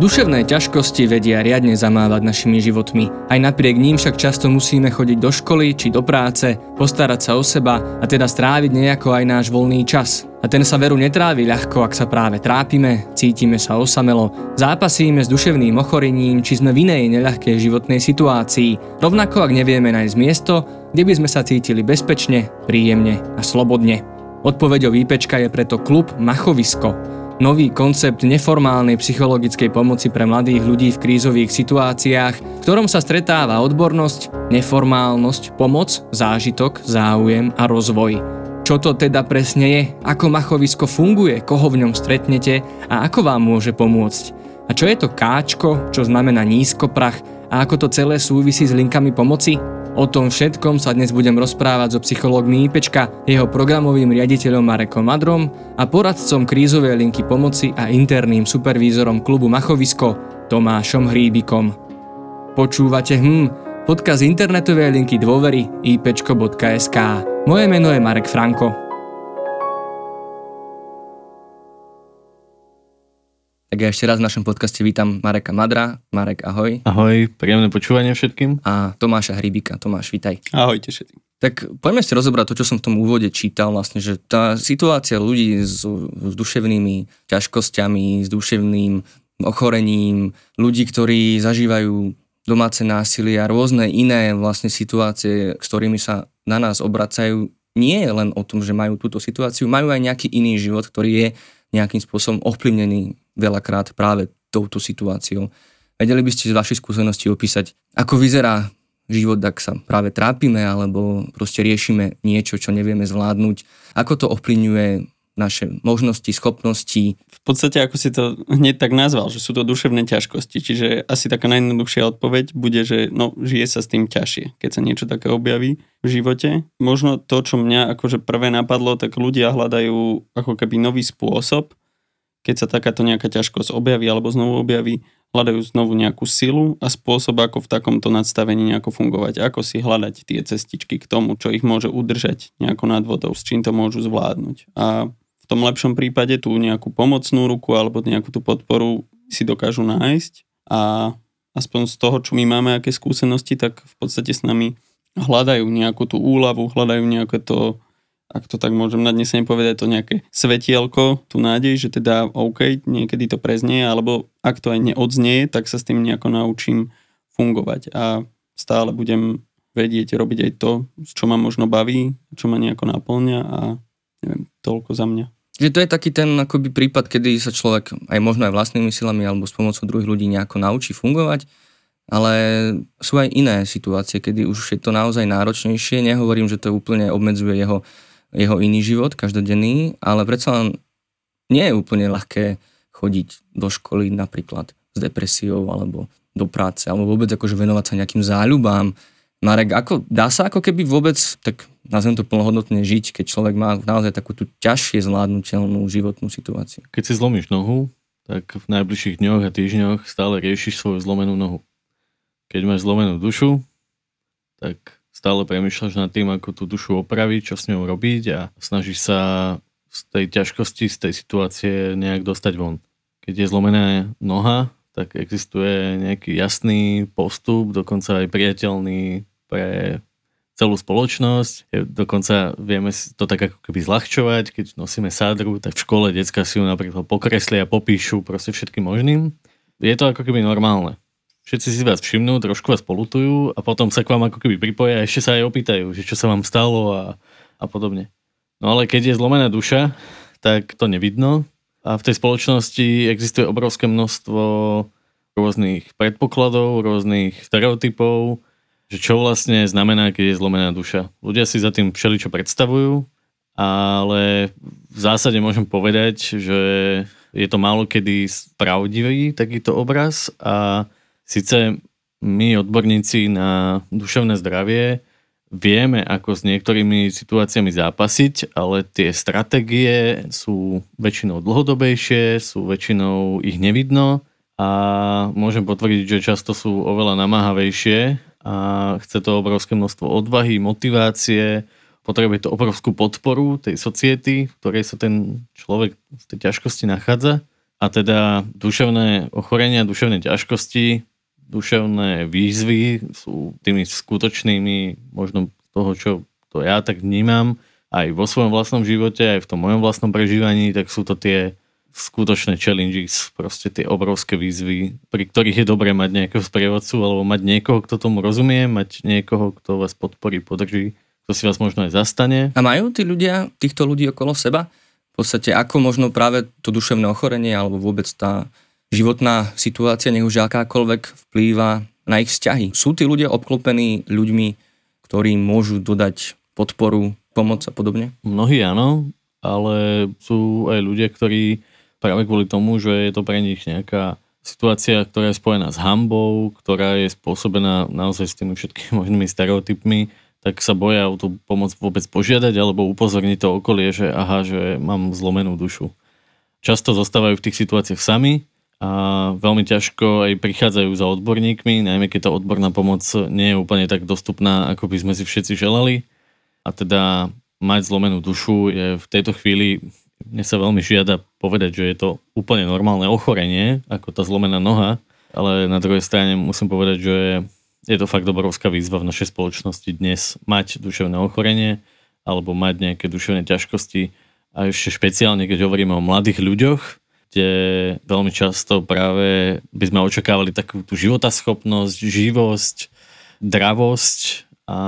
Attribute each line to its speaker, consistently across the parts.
Speaker 1: Duševné ťažkosti vedia riadne zamávať našimi životmi. Aj napriek ním však často musíme chodiť do školy či do práce, postarať sa o seba a teda stráviť nejako aj náš voľný čas. A ten sa veru netrávi ľahko, ak sa práve trápime, cítime sa osamelo, zápasíme s duševným ochorením, či sme v inej neľahkej životnej situácii, rovnako ak nevieme nájsť miesto, kde by sme sa cítili bezpečne, príjemne a slobodne. Odpoveďou výpečka je preto klub Machovisko, nový koncept neformálnej psychologickej pomoci pre mladých ľudí v krízových situáciách, v ktorom sa stretáva odbornosť, neformálnosť, pomoc, zážitok, záujem a rozvoj. Čo to teda presne je, ako machovisko funguje, koho v ňom stretnete a ako vám môže pomôcť. A čo je to káčko, čo znamená nízkoprach a ako to celé súvisí s linkami pomoci? O tom všetkom sa dnes budem rozprávať so psychológmi IPčka, jeho programovým riaditeľom Marekom Madrom a poradcom krízovej linky pomoci a interným supervízorom klubu Machovisko Tomášom Hríbikom. Počúvate hm, podcast internetovej linky dôvery ipčko.sk. Moje meno je Marek Franko. Tak ja ešte raz v našom podcaste vítam Mareka Madra. Marek, ahoj.
Speaker 2: Ahoj, príjemné počúvanie všetkým.
Speaker 1: A Tomáša Hrybika. Tomáš, vítaj.
Speaker 3: Ahojte všetkým.
Speaker 1: Tak poďme si rozobrať to, čo som v tom úvode čítal, vlastne, že tá situácia ľudí s, s duševnými ťažkosťami, s duševným ochorením, ľudí, ktorí zažívajú domáce násilie a rôzne iné vlastne situácie, s ktorými sa na nás obracajú, nie je len o tom, že majú túto situáciu, majú aj nejaký iný život, ktorý je nejakým spôsobom ovplyvnený veľakrát práve touto situáciou. Vedeli by ste z vašej skúsenosti opísať, ako vyzerá život, ak sa práve trápime alebo proste riešime niečo, čo nevieme zvládnuť, ako to ovplyvňuje naše možnosti, schopnosti.
Speaker 3: V podstate, ako si to hneď tak nazval, že sú to duševné ťažkosti, čiže asi taká najjednoduchšia odpoveď bude, že no, žije sa s tým ťažšie, keď sa niečo také objaví v živote. Možno to, čo mňa akože prvé napadlo, tak ľudia hľadajú ako keby nový spôsob, keď sa takáto nejaká ťažkosť objaví alebo znovu objaví, hľadajú znovu nejakú silu a spôsob, ako v takomto nadstavení nejako fungovať, ako si hľadať tie cestičky k tomu, čo ich môže udržať nejako nad vodou, s čím to môžu zvládnuť. A v tom lepšom prípade tú nejakú pomocnú ruku alebo nejakú tú podporu si dokážu nájsť a aspoň z toho, čo my máme, aké skúsenosti, tak v podstate s nami hľadajú nejakú tú úľavu, hľadajú nejaké to ak to tak môžem nadnesene povedať, to nejaké svetielko, tú nádej, že teda OK, niekedy to preznie, alebo ak to aj neodznie, tak sa s tým nejako naučím fungovať a stále budem vedieť robiť aj to, čo ma možno baví, čo ma nejako naplňa a neviem, toľko za mňa.
Speaker 1: Že to je taký ten akoby prípad, kedy sa človek aj možno aj vlastnými silami alebo s pomocou druhých ľudí nejako naučí fungovať, ale sú aj iné situácie, kedy už je to naozaj náročnejšie. Nehovorím, že to úplne obmedzuje jeho jeho iný život, každodenný, ale predsa len nie je úplne ľahké chodiť do školy napríklad s depresiou alebo do práce, alebo vôbec akože venovať sa nejakým záľubám. Marek, ako, dá sa ako keby vôbec, tak nazvem to plnohodnotne žiť, keď človek má naozaj takú tú ťažšie zvládnutelnú životnú situáciu?
Speaker 2: Keď si zlomíš nohu, tak v najbližších dňoch a týždňoch stále riešiš svoju zlomenú nohu. Keď máš zlomenú dušu, tak stále premyšľaš nad tým, ako tú dušu opraviť, čo s ňou robiť a snažíš sa z tej ťažkosti, z tej situácie nejak dostať von. Keď je zlomená noha, tak existuje nejaký jasný postup, dokonca aj priateľný pre celú spoločnosť. Dokonca vieme to tak ako keby zľahčovať, keď nosíme sádru, tak v škole decka si ju napríklad pokreslia popíšu proste všetkým možným. Je to ako keby normálne všetci si vás všimnú, trošku vás polutujú a potom sa k vám ako keby pripoja a ešte sa aj opýtajú, že čo sa vám stalo a, a podobne. No ale keď je zlomená duša, tak to nevidno a v tej spoločnosti existuje obrovské množstvo rôznych predpokladov, rôznych stereotypov, že čo vlastne znamená, keď je zlomená duša. Ľudia si za tým všeličo predstavujú, ale v zásade môžem povedať, že je to málo kedy pravdivý takýto obraz a Sice my, odborníci na duševné zdravie, vieme, ako s niektorými situáciami zápasiť, ale tie stratégie sú väčšinou dlhodobejšie, sú väčšinou ich nevidno a môžem potvrdiť, že často sú oveľa namáhavejšie a chce to obrovské množstvo odvahy, motivácie, potrebuje to obrovskú podporu tej society, v ktorej sa ten človek z tej ťažkosti nachádza. A teda duševné ochorenia, duševné ťažkosti, duševné výzvy sú tými skutočnými, možno toho, čo to ja tak vnímam, aj vo svojom vlastnom živote, aj v tom mojom vlastnom prežívaní, tak sú to tie skutočné challenges, proste tie obrovské výzvy, pri ktorých je dobré mať nejakého sprievodcu alebo mať niekoho, kto tomu rozumie, mať niekoho, kto vás podporí, podrží, kto si vás možno aj zastane.
Speaker 1: A majú tí ľudia, týchto ľudí okolo seba? V podstate ako možno práve to duševné ochorenie alebo vôbec tá životná situácia, nech už akákoľvek vplýva na ich vzťahy. Sú tí ľudia obklopení ľuďmi, ktorí môžu dodať podporu, pomoc a podobne?
Speaker 2: Mnohí áno, ale sú aj ľudia, ktorí práve kvôli tomu, že je to pre nich nejaká situácia, ktorá je spojená s hambou, ktorá je spôsobená naozaj s tými všetkými možnými stereotypmi, tak sa boja o tú pomoc vôbec požiadať alebo upozorniť to okolie, že aha, že mám zlomenú dušu. Často zostávajú v tých situáciách sami a veľmi ťažko aj prichádzajú za odborníkmi, najmä keď tá odborná pomoc nie je úplne tak dostupná, ako by sme si všetci želali. A teda mať zlomenú dušu je v tejto chvíli mne sa veľmi žiada povedať, že je to úplne normálne ochorenie, ako tá zlomená noha, ale na druhej strane musím povedať, že je to fakt obrovská výzva v našej spoločnosti dnes mať duševné ochorenie alebo mať nejaké duševné ťažkosti a ešte špeciálne, keď hovoríme o mladých ľuďoch, kde veľmi často práve by sme očakávali takú tú životaschopnosť, živosť, dravosť a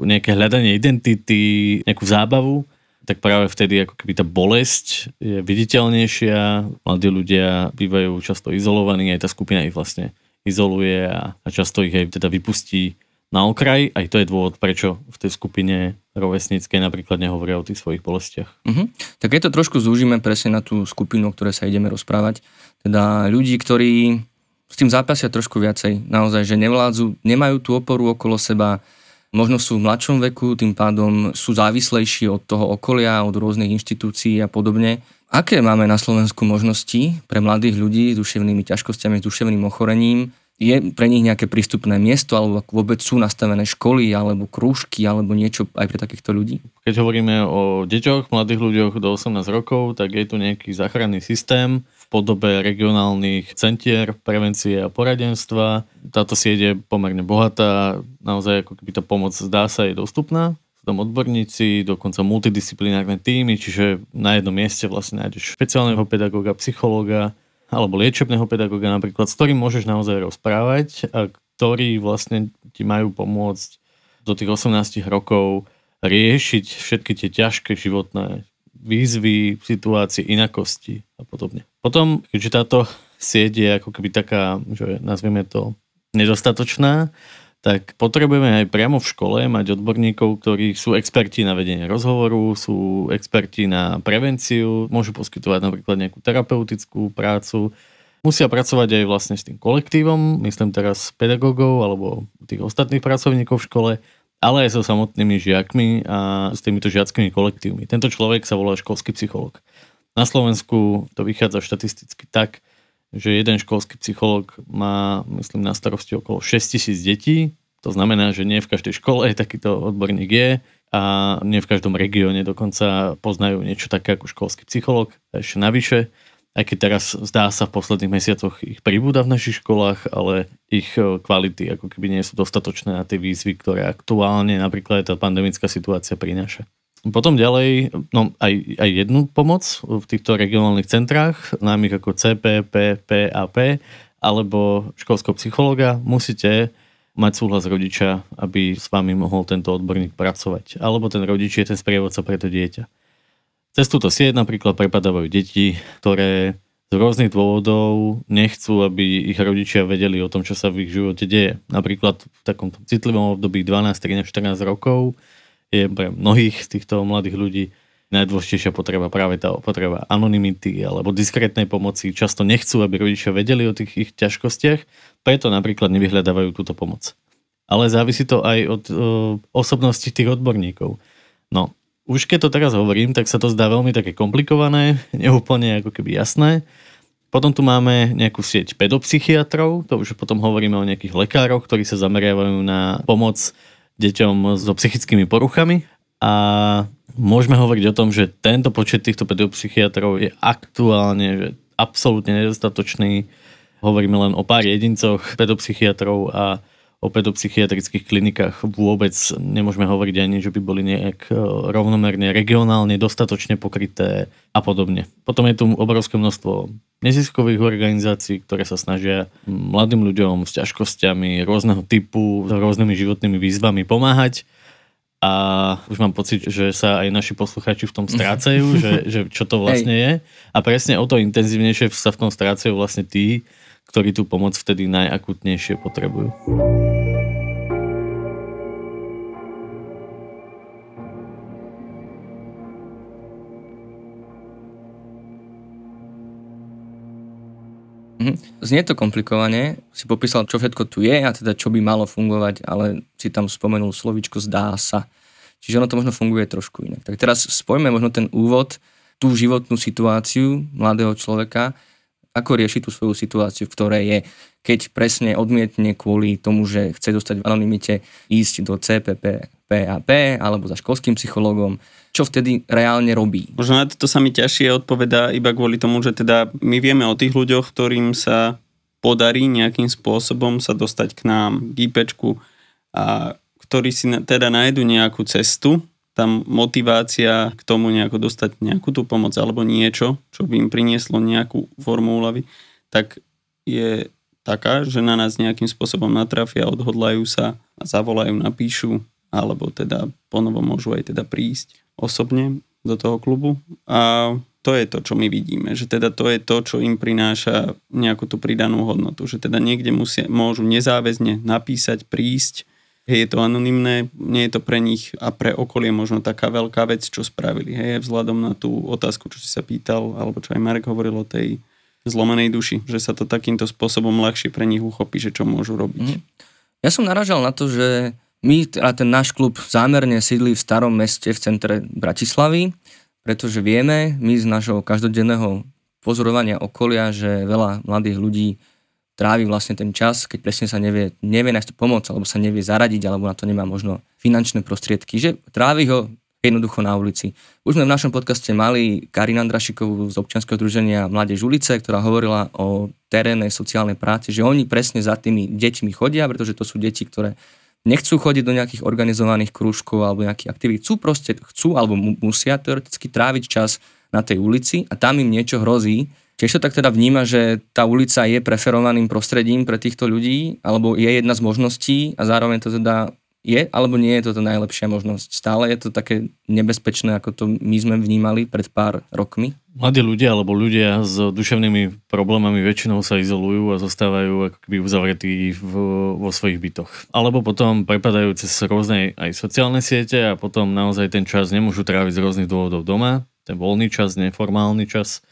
Speaker 2: nejaké hľadanie identity, nejakú zábavu tak práve vtedy ako keby tá bolesť je viditeľnejšia, mladí ľudia bývajú často izolovaní, aj tá skupina ich vlastne izoluje a, a často ich aj teda vypustí na okraj. Aj to je dôvod, prečo v tej skupine rovesníckej napríklad nehovoria o tých svojich bolestiach.
Speaker 1: Uh-huh. Tak keď to trošku zúžime presne na tú skupinu, o ktorej sa ideme rozprávať, teda ľudí, ktorí s tým zápasia trošku viacej, naozaj, že nevládzu, nemajú tú oporu okolo seba, možno sú v mladšom veku, tým pádom sú závislejší od toho okolia, od rôznych inštitúcií a podobne. Aké máme na Slovensku možnosti pre mladých ľudí s duševnými ťažkosťami, s duševným ochorením? Je pre nich nejaké prístupné miesto, alebo vôbec sú nastavené školy, alebo krúžky, alebo niečo aj pre takýchto ľudí?
Speaker 2: Keď hovoríme o deťoch, mladých ľuďoch do 18 rokov, tak je tu nejaký záchranný systém, podobe regionálnych centier prevencie a poradenstva. Táto sieť je pomerne bohatá, naozaj ako keby tá pomoc zdá sa je dostupná. Tam odborníci, dokonca multidisciplinárne týmy, čiže na jednom mieste vlastne nájdeš špeciálneho pedagóga, psychológa alebo liečebného pedagóga napríklad, s ktorým môžeš naozaj rozprávať a ktorí vlastne ti majú pomôcť do tých 18 rokov riešiť všetky tie ťažké životné výzvy, situácie, inakosti a podobne. Potom, keďže táto sieť je ako keby taká, že nazvieme to nedostatočná, tak potrebujeme aj priamo v škole mať odborníkov, ktorí sú experti na vedenie rozhovoru, sú experti na prevenciu, môžu poskytovať napríklad nejakú terapeutickú prácu, musia pracovať aj vlastne s tým kolektívom, myslím teraz pedagógov alebo tých ostatných pracovníkov v škole, ale aj so samotnými žiakmi a s týmito žiackými kolektívmi. Tento človek sa volá školský psychológ. Na Slovensku to vychádza štatisticky tak, že jeden školský psychológ má, myslím, na starosti okolo 6 tisíc detí. To znamená, že nie v každej škole takýto odborník je a nie v každom regióne dokonca poznajú niečo také ako školský psychológ. Ešte navyše, aj keď teraz zdá sa v posledných mesiacoch ich pribúda v našich školách, ale ich e, kvality ako keby nie sú dostatočné na tie výzvy, ktoré aktuálne napríklad tá pandemická situácia prináša. Potom ďalej, no aj, aj jednu pomoc v týchto regionálnych centrách, známych ako CP, P, PAP, alebo školského psychologa, musíte mať súhlas rodiča, aby s vami mohol tento odborník pracovať. Alebo ten rodič je ten sprievodca pre to dieťa. Cez túto sieť napríklad prepadávajú deti, ktoré z rôznych dôvodov nechcú, aby ich rodičia vedeli o tom, čo sa v ich živote deje. Napríklad v takom citlivom období 12, 13, 14 rokov je pre mnohých z týchto mladých ľudí najdôležitejšia potreba práve tá potreba anonymity alebo diskrétnej pomoci. Často nechcú, aby rodičia vedeli o tých ich ťažkostiach, preto napríklad nevyhľadávajú túto pomoc. Ale závisí to aj od o, osobnosti tých odborníkov. No, už keď to teraz hovorím, tak sa to zdá veľmi také komplikované, neúplne ako keby jasné. Potom tu máme nejakú sieť pedopsychiatrov, to už potom hovoríme o nejakých lekároch, ktorí sa zameriavajú na pomoc deťom so psychickými poruchami. A môžeme hovoriť o tom, že tento počet týchto pedopsychiatrov je aktuálne že absolútne nedostatočný. Hovoríme len o pár jedincoch pedopsychiatrov a o pedopsychiatrických klinikách vôbec nemôžeme hovoriť ani, že by boli nejak e, rovnomerne regionálne dostatočne pokryté a podobne. Potom je tu obrovské množstvo neziskových organizácií, ktoré sa snažia mladým ľuďom s ťažkosťami rôzneho typu, s rôznymi životnými výzvami pomáhať a už mám pocit, že sa aj naši posluchači v tom strácajú, že, že čo to vlastne Hej. je. A presne o to intenzívnejšie sa v tom strácajú vlastne tí, ktorí tú pomoc vtedy najakutnejšie potrebujú.
Speaker 1: Mhm. Znie to komplikovane, si popísal, čo všetko tu je a teda čo by malo fungovať, ale si tam spomenul slovičko zdá sa. Čiže ono to možno funguje trošku inak. Tak teraz spojme možno ten úvod, tú životnú situáciu mladého človeka, ako rieši tú svoju situáciu, v ktorej je, keď presne odmietne kvôli tomu, že chce dostať v anonimite ísť do CPP, PAP alebo za školským psychológom, čo vtedy reálne robí?
Speaker 3: Možno na to sa mi ťažšie odpoveda iba kvôli tomu, že teda my vieme o tých ľuďoch, ktorým sa podarí nejakým spôsobom sa dostať k nám, k IPčku a ktorí si teda nájdu nejakú cestu, tam motivácia k tomu nejako dostať nejakú tú pomoc alebo niečo, čo by im prinieslo nejakú formu úlavy, tak je taká, že na nás nejakým spôsobom natrafia, odhodlajú sa zavolajú, napíšu, alebo teda ponovo môžu aj teda prísť osobne do toho klubu. A to je to, čo my vidíme, že teda to je to, čo im prináša nejakú tú pridanú hodnotu, že teda niekde musia, môžu nezáväzne napísať, prísť, Hej, je to anonymné, nie je to pre nich a pre okolie možno taká veľká vec, čo spravili. Hej, vzhľadom na tú otázku, čo si sa pýtal, alebo čo aj Marek hovoril o tej zlomenej duši, že sa to takýmto spôsobom ľahšie pre nich uchopí, že čo môžu robiť. Mm.
Speaker 1: Ja som naražal na to, že my, a ten náš klub zámerne sídli v starom meste v centre Bratislavy, pretože vieme, my z nášho každodenného pozorovania okolia, že veľa mladých ľudí trávi vlastne ten čas, keď presne sa nevie, nevie nájsť pomoc, alebo sa nevie zaradiť, alebo na to nemá možno finančné prostriedky, že trávi ho jednoducho na ulici. Už sme v našom podcaste mali Karin Andrašikovú z občianskeho druženia Mládež ulice, ktorá hovorila o terénnej sociálnej práci, že oni presne za tými deťmi chodia, pretože to sú deti, ktoré nechcú chodiť do nejakých organizovaných krúžkov alebo nejakých aktivít, chcú proste, chcú alebo musia teoreticky tráviť čas na tej ulici a tam im niečo hrozí, Tiež to tak teda vníma, že tá ulica je preferovaným prostredím pre týchto ľudí, alebo je jedna z možností a zároveň to teda je, alebo nie je to tá najlepšia možnosť. Stále je to také nebezpečné, ako to my sme vnímali pred pár rokmi?
Speaker 2: Mladí ľudia alebo ľudia s duševnými problémami väčšinou sa izolujú a zostávajú ako keby uzavretí v, vo svojich bytoch. Alebo potom prepadajú cez rôzne aj sociálne siete a potom naozaj ten čas nemôžu tráviť z rôznych dôvodov doma. Ten voľný čas, neformálny čas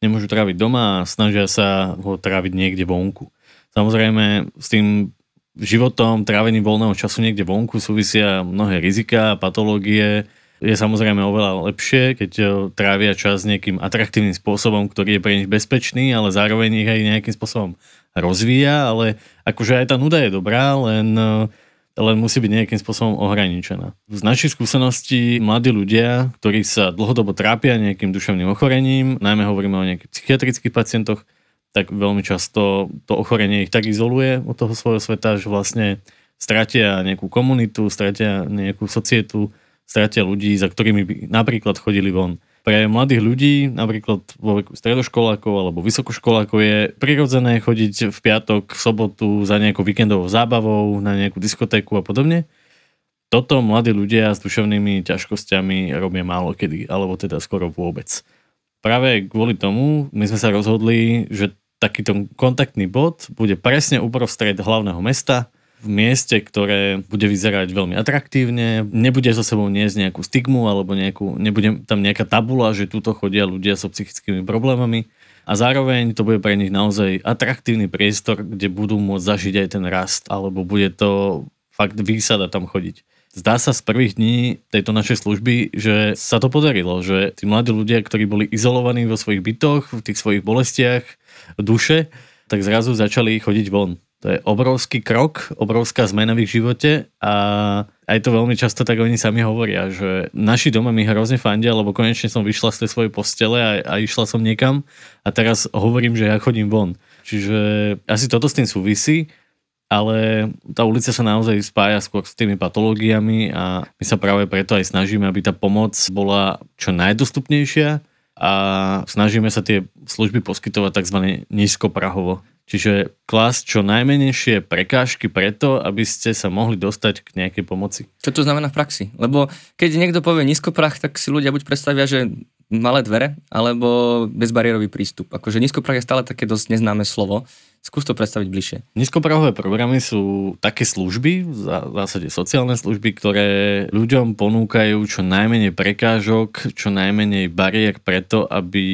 Speaker 2: nemôžu tráviť doma a snažia sa ho tráviť niekde vonku. Samozrejme s tým životom, trávením voľného času niekde vonku súvisia mnohé rizika, patológie. Je samozrejme oveľa lepšie, keď trávia čas nejakým atraktívnym spôsobom, ktorý je pre nich bezpečný, ale zároveň ich aj nejakým spôsobom rozvíja, ale akože aj tá nuda je dobrá, len len musí byť nejakým spôsobom ohraničená. Z našich skúseností mladí ľudia, ktorí sa dlhodobo trápia nejakým duševným ochorením, najmä hovoríme o nejakých psychiatrických pacientoch, tak veľmi často to ochorenie ich tak izoluje od toho svojho sveta, že vlastne stratia nejakú komunitu, stratia nejakú societu, stratia ľudí, za ktorými by napríklad chodili von. Pre mladých ľudí, napríklad vo veku stredoškolákov alebo vysokoškolákov je prirodzené chodiť v piatok, v sobotu za nejakou víkendovou zábavou, na nejakú diskotéku a podobne. Toto mladí ľudia s duševnými ťažkosťami robia málo kedy, alebo teda skoro vôbec. Práve kvôli tomu my sme sa rozhodli, že takýto kontaktný bod bude presne uprostred hlavného mesta, v mieste, ktoré bude vyzerať veľmi atraktívne, nebude so sebou niesť nejakú stigmu alebo nejakú, nebude tam nejaká tabula, že tuto chodia ľudia so psychickými problémami a zároveň to bude pre nich naozaj atraktívny priestor, kde budú môcť zažiť aj ten rast alebo bude to fakt výsada tam chodiť. Zdá sa z prvých dní tejto našej služby, že sa to podarilo, že tí mladí ľudia, ktorí boli izolovaní vo svojich bytoch, v tých svojich bolestiach duše, tak zrazu začali chodiť von To je obrovský krok, obrovská zmena v ich živote a aj to veľmi často tak oni sami hovoria, že naši doma mi hrozne fandia, lebo konečne som vyšla z tej svojej postele a, a išla som niekam a teraz hovorím, že ja chodím von. Čiže asi toto s tým súvisí ale tá ulica sa naozaj spája skôr s tými patológiami a my sa práve preto aj snažíme, aby tá pomoc bola čo najdostupnejšia a snažíme sa tie služby poskytovať tzv. nízkoprahovo. Čiže klásť čo najmenejšie prekážky preto, aby ste sa mohli dostať k nejakej pomoci.
Speaker 1: Čo to znamená v praxi? Lebo keď niekto povie nízkoprach, tak si ľudia buď predstavia, že malé dvere, alebo bezbariérový prístup. Akože nízkoprach je stále také dosť neznáme slovo. Skús to predstaviť bližšie.
Speaker 2: Nízkoprahové programy sú také služby, v zásade sociálne služby, ktoré ľuďom ponúkajú čo najmenej prekážok, čo najmenej bariér preto, aby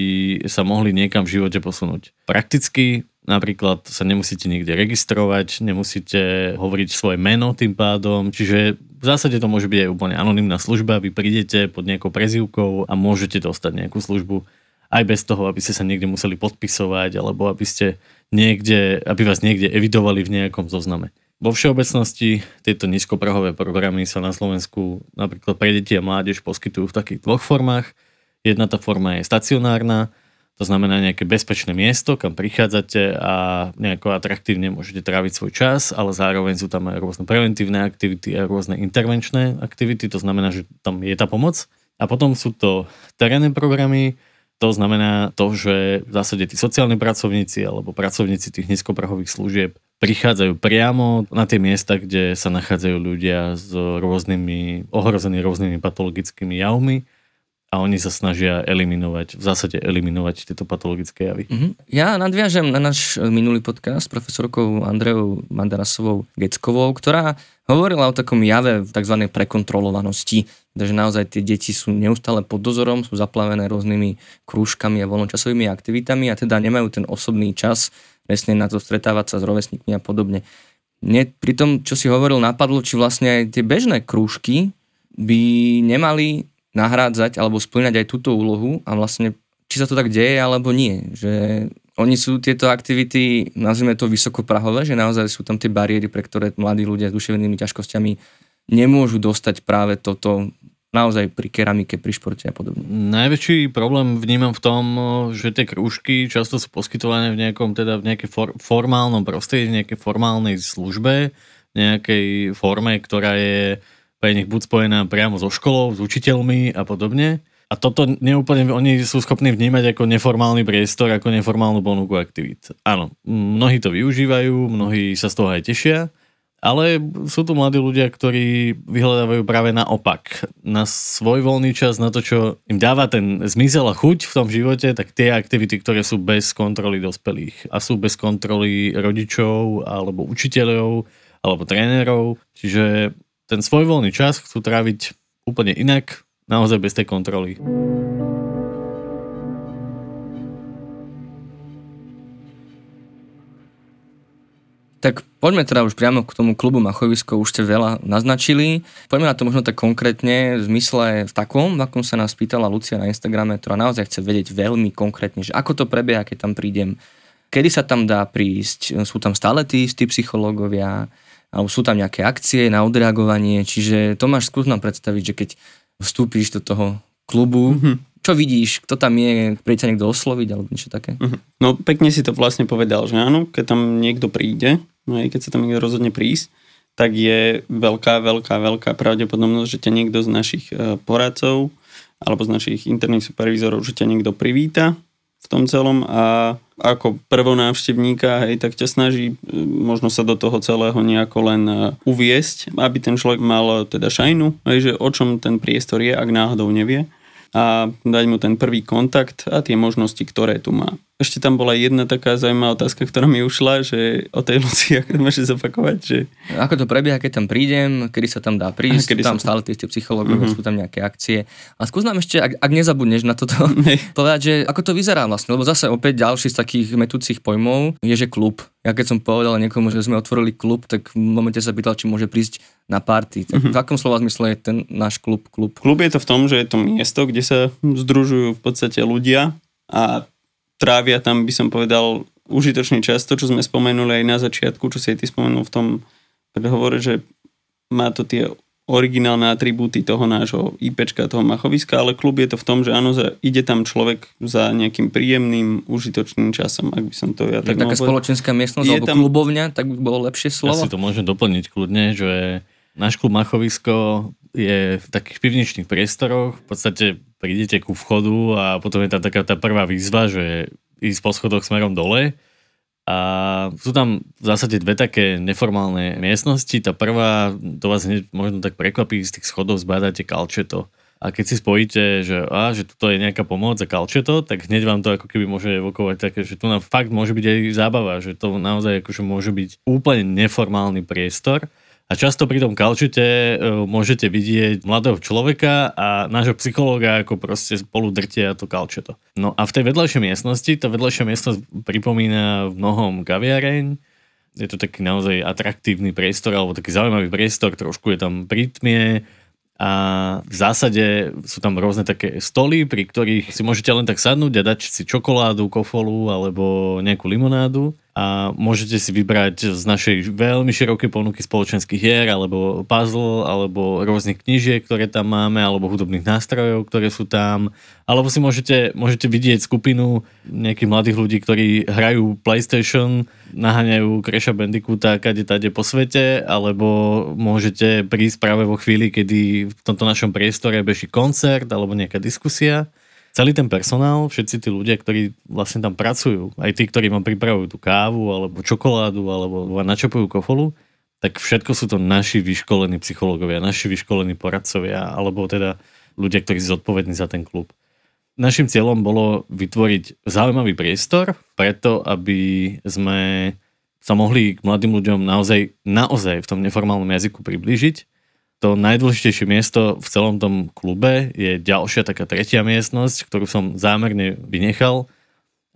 Speaker 2: sa mohli niekam v živote posunúť. Prakticky Napríklad sa nemusíte nikde registrovať, nemusíte hovoriť svoje meno tým pádom, čiže v zásade to môže byť aj úplne anonimná služba, vy prídete pod nejakou prezývkou a môžete dostať nejakú službu aj bez toho, aby ste sa niekde museli podpisovať alebo aby ste niekde, aby vás niekde evidovali v nejakom zozname. Vo všeobecnosti tieto nízkoprahové programy sa na Slovensku napríklad pre deti a mládež poskytujú v takých dvoch formách. Jedna tá forma je stacionárna, to znamená nejaké bezpečné miesto, kam prichádzate a nejako atraktívne môžete tráviť svoj čas, ale zároveň sú tam aj rôzne preventívne aktivity a rôzne intervenčné aktivity, to znamená, že tam je tá pomoc. A potom sú to terénne programy, to znamená to, že v zásade tí sociálni pracovníci alebo pracovníci tých nízkoprahových služieb prichádzajú priamo na tie miesta, kde sa nachádzajú ľudia s rôznymi, ohrození rôznymi patologickými javmi a oni sa snažia eliminovať, v zásade eliminovať tieto patologické javy.
Speaker 1: Mm-hmm. Ja nadviažem na náš minulý podcast s profesorkou Andreou Mandarasovou Geckovou, ktorá hovorila o takom jave tzv. prekontrolovanosti, že naozaj tie deti sú neustále pod dozorom, sú zaplavené rôznymi krúžkami a voľnočasovými aktivitami a teda nemajú ten osobný čas presne na to stretávať sa s rovesníkmi a podobne. Mne pri tom, čo si hovoril, napadlo, či vlastne aj tie bežné krúžky by nemali nahrádzať alebo splňať aj túto úlohu a vlastne či sa to tak deje alebo nie. Že oni sú tieto aktivity, nazvime to vysokoprahové, že naozaj sú tam tie bariéry, pre ktoré mladí ľudia s duševnými ťažkosťami nemôžu dostať práve toto naozaj pri keramike, pri športe a podobne.
Speaker 2: Najväčší problém vnímam v tom, že tie krúžky často sú poskytované v nejakom teda v nejakej for, formálnom prostredí, v nejakej formálnej službe, nejakej forme, ktorá je pre nich buď spojená priamo so školou, s učiteľmi a podobne. A toto neúplne, oni sú schopní vnímať ako neformálny priestor, ako neformálnu ponuku aktivít. Áno, mnohí to využívajú, mnohí sa z toho aj tešia, ale sú tu mladí ľudia, ktorí vyhľadávajú práve naopak. Na svoj voľný čas, na to, čo im dáva ten zmysel a chuť v tom živote, tak tie aktivity, ktoré sú bez kontroly dospelých a sú bez kontroly rodičov alebo učiteľov alebo trénerov. Čiže ten svoj voľný čas chcú tráviť úplne inak, naozaj bez tej kontroly.
Speaker 1: Tak poďme teda už priamo k tomu klubu Machovisko, už ste veľa naznačili. Poďme na to možno tak konkrétne, v zmysle v takom, v akom sa nás pýtala Lucia na Instagrame, ktorá naozaj chce vedieť veľmi konkrétne, že ako to prebieha, keď tam prídem, kedy sa tam dá prísť, sú tam stále tí istí psychológovia, alebo sú tam nejaké akcie na odreagovanie, čiže to máš skús nám predstaviť, že keď vstúpíš do toho klubu, mm-hmm. čo vidíš, kto tam je, príde sa niekto osloviť alebo niečo také? Mm-hmm.
Speaker 3: No pekne si to vlastne povedal, že áno, keď tam niekto príde, no aj keď sa tam niekto rozhodne prísť, tak je veľká, veľká, veľká pravdepodobnosť, že ťa niekto z našich e, poradcov alebo z našich interných supervízorov, že ťa niekto privíta v tom celom a ako prvonávštevníka, hej, tak ťa snaží e, možno sa do toho celého nejako len e, uviesť, aby ten človek mal teda šajnu, hej, že o čom ten priestor je, ak náhodou nevie a dať mu ten prvý kontakt a tie možnosti, ktoré tu má. Ešte tam bola jedna taká zaujímavá otázka, ktorá mi ušla, že o tej Lucii, ako to môžeš zopakovať? Že...
Speaker 1: Ako to prebieha, keď tam prídem, kedy sa tam dá prísť, kedy sú tam sa... stále tie psychológovia, uh-huh. sú tam nejaké akcie. A skús nám ešte, ak, ak nezabudneš na toto, povedať, že ako to vyzerá vlastne, lebo zase opäť ďalší z takých metúcich pojmov je, že klub. Ja keď som povedal niekomu, že sme otvorili klub, tak v momente sa pýtal, či môže prísť na party. Tak uh-huh. v akom slova zmysle je ten náš klub klub?
Speaker 3: Klub je to v tom, že je to miesto, kde sa združujú v podstate ľudia a trávia tam, by som povedal, užitočný čas, to, čo sme spomenuli aj na začiatku, čo si aj ty spomenul v tom prehovore, že má to tie originálne atribúty toho nášho IPčka, toho machoviska, ale klub je to v tom, že áno, ide tam človek za nejakým príjemným, užitočným časom, ak by som to ja
Speaker 1: tak Taká spoločenská miestnosť alebo tam... klubovňa, tak by bolo lepšie slovo.
Speaker 2: Ja si to môžem doplniť kľudne, že náš klub Machovisko je v takých pivničných priestoroch, v podstate prídete ku vchodu a potom je tam taká tá prvá výzva, že ísť po schodoch smerom dole a sú tam v zásade dve také neformálne miestnosti. Tá prvá, to vás hneď možno tak prekvapí, z tých schodov zbadáte kalčeto. A keď si spojíte, že, á, že toto je nejaká pomoc a kalčeto, tak hneď vám to ako keby môže evokovať také, že tu nám fakt môže byť aj zábava, že to naozaj akože môže byť úplne neformálny priestor a často pri tom kalčite uh, môžete vidieť mladého človeka a nášho psychológa, ako proste spolu drtia to kalčeto. No a v tej vedľajšej miestnosti, tá vedľajšia miestnosť pripomína v mnohom kaviareň, je to taký naozaj atraktívny priestor, alebo taký zaujímavý priestor, trošku je tam prítmie, a v zásade sú tam rôzne také stoly, pri ktorých si môžete len tak sadnúť a dať si čokoládu, kofolu alebo nejakú limonádu a môžete si vybrať z našej veľmi širokej ponuky spoločenských hier alebo puzzle alebo rôznych knížiek, ktoré tam máme alebo hudobných nástrojov, ktoré sú tam. Alebo si môžete, môžete vidieť skupinu nejakých mladých ľudí, ktorí hrajú PlayStation, naháňajú Crasha Bandicoota kade tade po svete alebo môžete prísť práve vo chvíli, kedy v tomto našom priestore beží koncert alebo nejaká diskusia celý ten personál, všetci tí ľudia, ktorí vlastne tam pracujú, aj tí, ktorí vám pripravujú tú kávu, alebo čokoládu, alebo vám načapujú kofolu, tak všetko sú to naši vyškolení psychológovia, naši vyškolení poradcovia, alebo teda ľudia, ktorí sú zodpovední za ten klub. Našim cieľom bolo vytvoriť zaujímavý priestor preto, aby sme sa mohli k mladým ľuďom naozaj, naozaj v tom neformálnom jazyku priblížiť to najdôležitejšie miesto v celom tom klube je ďalšia taká tretia miestnosť, ktorú som zámerne vynechal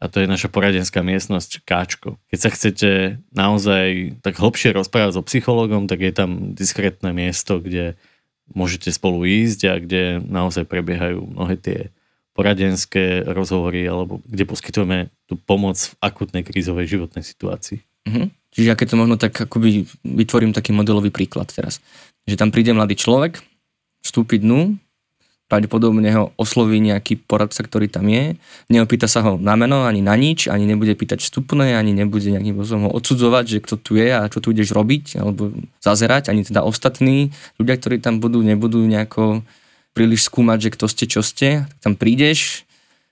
Speaker 2: a to je naša poradenská miestnosť Káčko. Keď sa chcete naozaj tak hlbšie rozprávať so psychologom, tak je tam diskrétne miesto, kde môžete spolu ísť a kde naozaj prebiehajú mnohé tie poradenské rozhovory alebo kde poskytujeme tú pomoc v akutnej krízovej životnej situácii.
Speaker 1: Mm-hmm. Čiže ja keď to možno tak akoby vytvorím taký modelový príklad teraz že tam príde mladý človek, vstúpi dnu, pravdepodobne ho osloví nejaký poradca, ktorý tam je, neopýta sa ho na meno, ani na nič, ani nebude pýtať vstupné, ani nebude nejakým spôsobom ho odsudzovať, že kto tu je a čo tu ideš robiť, alebo zazerať, ani teda ostatní ľudia, ktorí tam budú, nebudú nejako príliš skúmať, že kto ste, čo ste, tak tam prídeš,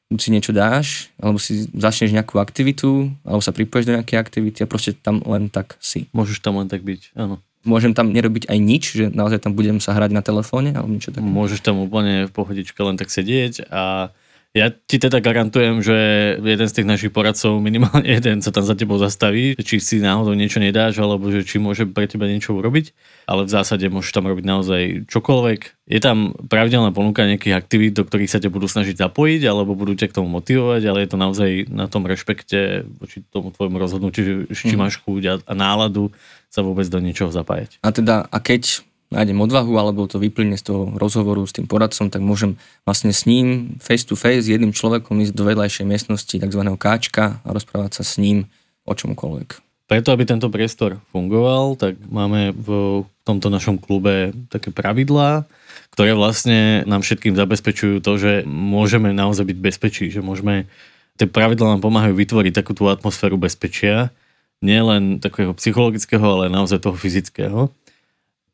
Speaker 1: buď si niečo dáš, alebo si začneš nejakú aktivitu, alebo sa pripoješ do nejakej aktivity a proste tam len tak si.
Speaker 2: Môžeš tam len tak byť, áno
Speaker 1: môžem tam nerobiť aj nič, že naozaj tam budem sa hrať na telefóne alebo niečo také?
Speaker 2: Môžeš tam úplne v pohodičke len tak sedieť a ja ti teda garantujem, že jeden z tých našich poradcov, minimálne jeden, sa tam za tebou zastaví, či si náhodou niečo nedáš, alebo že či môže pre teba niečo urobiť, ale v zásade môžeš tam robiť naozaj čokoľvek. Je tam pravidelná ponuka nejakých aktivít, do ktorých sa ťa budú snažiť zapojiť, alebo budú ťa k tomu motivovať, ale je to naozaj na tom rešpekte voči tomu tvojmu rozhodnutiu, že či mm. máš chuť a, a náladu sa vôbec do niečoho zapájať.
Speaker 1: A teda, a keď nájdem odvahu alebo to vyplyne z toho rozhovoru s tým poradcom, tak môžem vlastne s ním face to face, s jedným človekom ísť do vedľajšej miestnosti tzv. káčka a rozprávať sa s ním o čomkoľvek.
Speaker 2: Preto, aby tento priestor fungoval, tak máme v tomto našom klube také pravidlá, ktoré vlastne nám všetkým zabezpečujú to, že môžeme naozaj byť bezpečí, že môžeme, tie pravidlá nám pomáhajú vytvoriť takú tú atmosféru bezpečia, nielen takého psychologického, ale naozaj toho fyzického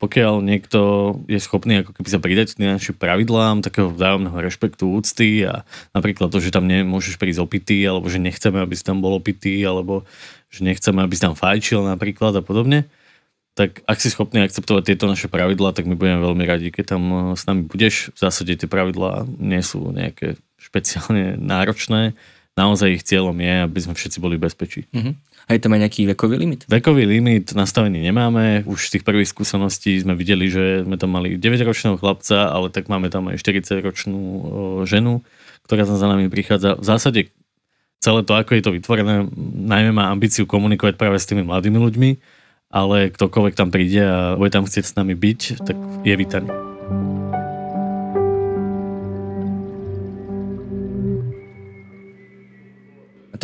Speaker 2: pokiaľ niekto je schopný ako keby sa pridať k našim pravidlám, takého vzájomného rešpektu, úcty a napríklad to, že tam nemôžeš prísť opitý, alebo že nechceme, aby si tam bol opitý, alebo že nechceme, aby si tam fajčil napríklad a podobne, tak ak si schopný akceptovať tieto naše pravidlá, tak my budeme veľmi radi, keď tam eh, s nami budeš. V zásade tie pravidlá nie sú nejaké špeciálne náročné. Naozaj ich cieľom je, aby sme všetci boli bezpečí.
Speaker 1: Mm-hmm. A je tam aj nejaký vekový limit?
Speaker 2: Vekový limit nastavený nemáme. Už z tých prvých skúseností sme videli, že sme tam mali 9-ročného chlapca, ale tak máme tam aj 40-ročnú ženu, ktorá tam za nami prichádza. V zásade celé to, ako je to vytvorené, najmä má ambíciu komunikovať práve s tými mladými ľuďmi, ale ktokoľvek tam príde a bude tam chcieť s nami byť, tak je vítaný.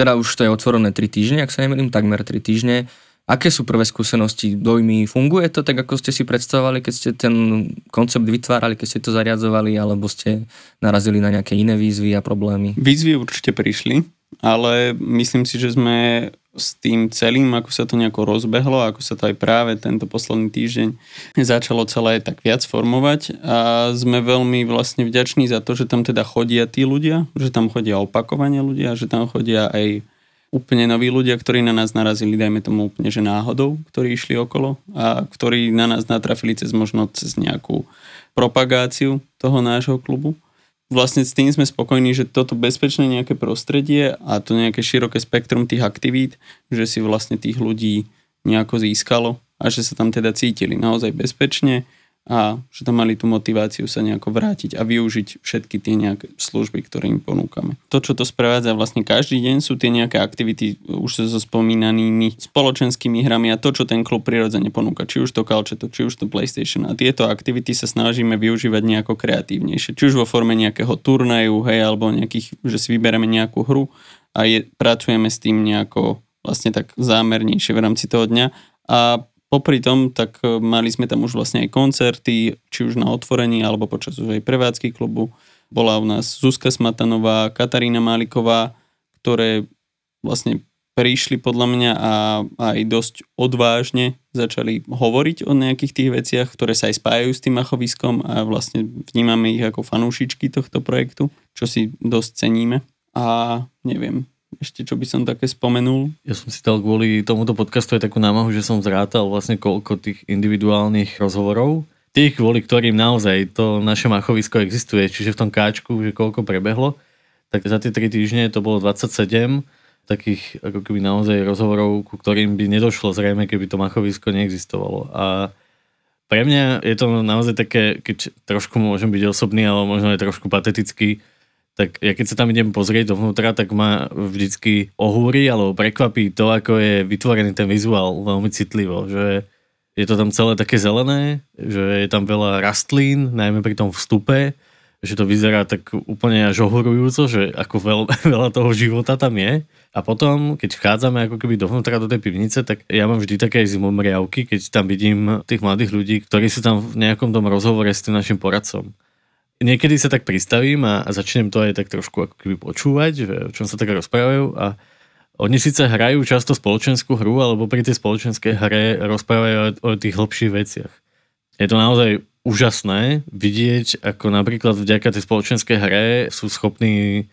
Speaker 1: Teda už to je otvorené 3 týždne, ak sa nemýlim, takmer 3 týždne. Aké sú prvé skúsenosti, dojmy? Funguje to tak, ako ste si predstavovali, keď ste ten koncept vytvárali, keď ste to zariadzovali, alebo ste narazili na nejaké iné výzvy a problémy?
Speaker 3: Výzvy určite prišli, ale myslím si, že sme s tým celým, ako sa to nejako rozbehlo, ako sa to aj práve tento posledný týždeň začalo celé tak viac formovať a sme veľmi vlastne vďační za to, že tam teda chodia tí ľudia, že tam chodia opakovane ľudia, že tam chodia aj úplne noví ľudia, ktorí na nás narazili, dajme tomu úplne, že náhodou, ktorí išli okolo a ktorí na nás natrafili cez možno cez nejakú propagáciu toho nášho klubu. Vlastne s tým sme spokojní, že toto bezpečné nejaké prostredie a to nejaké široké spektrum tých aktivít, že si vlastne tých ľudí nejako získalo a že sa tam teda cítili naozaj bezpečne, a že tam mali tú motiváciu sa nejako vrátiť a využiť všetky tie nejaké služby, ktoré im ponúkame. To, čo to sprevádza vlastne každý deň, sú tie nejaké aktivity už so spomínanými spoločenskými hrami a to, čo ten klub prirodzene ponúka, či už to Kalčeto, či už to PlayStation. A tieto aktivity sa snažíme využívať nejako kreatívnejšie. Či už vo forme nejakého turnaju, hej, alebo nejakých, že si vyberieme nejakú hru a je, pracujeme s tým nejako vlastne tak zámernejšie v rámci toho dňa. A Popri tom, tak e, mali sme tam už vlastne aj koncerty, či už na otvorení, alebo počas už aj prevádzky klubu. Bola u nás Zuzka Smatanová, Katarína Máliková, ktoré vlastne prišli podľa mňa a aj dosť odvážne začali hovoriť o nejakých tých veciach, ktoré sa aj spájajú s tým machoviskom a vlastne vnímame ich ako fanúšičky tohto projektu, čo si dosť ceníme. A neviem, ešte čo by som také spomenul?
Speaker 2: Ja som si dal kvôli tomuto podcastu aj takú námahu, že som zrátal vlastne koľko tých individuálnych rozhovorov. Tých, kvôli ktorým naozaj to naše machovisko existuje, čiže v tom káčku, že koľko prebehlo, tak za tie 3 týždne to bolo 27 takých ako keby naozaj rozhovorov, ku ktorým by nedošlo zrejme, keby to machovisko neexistovalo. A pre mňa je to naozaj také, keď trošku môžem byť osobný, ale možno aj trošku patetický, tak ja keď sa tam idem pozrieť dovnútra, tak ma vždycky ohúri alebo prekvapí to, ako je vytvorený ten vizuál veľmi citlivo, že je to tam celé také zelené, že je tam veľa rastlín, najmä pri tom vstupe, že to vyzerá tak úplne až ohorujúco, že ako veľ, veľa toho života tam je. A potom, keď vchádzame ako keby dovnútra do tej pivnice, tak ja mám vždy také zimomriavky, keď tam vidím tých mladých ľudí, ktorí sú tam v nejakom tom rozhovore s tým našim poradcom niekedy sa tak pristavím a, a začnem to aj tak trošku ako keby počúvať, že o čom sa tak rozprávajú a oni síce hrajú často spoločenskú hru, alebo pri tej spoločenskej hre rozprávajú o, o tých hlbších veciach. Je to naozaj úžasné vidieť, ako napríklad vďaka tej spoločenskej hre sú schopní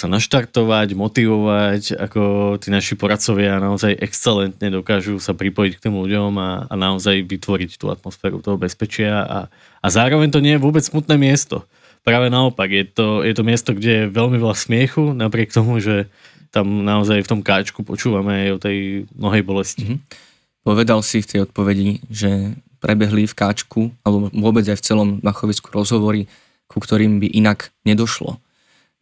Speaker 2: sa naštartovať, motivovať, ako tí naši poradcovia naozaj excelentne dokážu sa pripojiť k tým ľuďom a, a naozaj vytvoriť tú atmosféru toho bezpečia a, a zároveň to nie je vôbec smutné miesto. Práve naopak, je to, je to miesto, kde je veľmi veľa smiechu, napriek tomu, že tam naozaj v tom káčku počúvame aj o tej mnohej bolesti. Mm-hmm.
Speaker 1: Povedal si v tej odpovedi, že prebehli v káčku, alebo vôbec aj v celom machovisku rozhovory, ku ktorým by inak nedošlo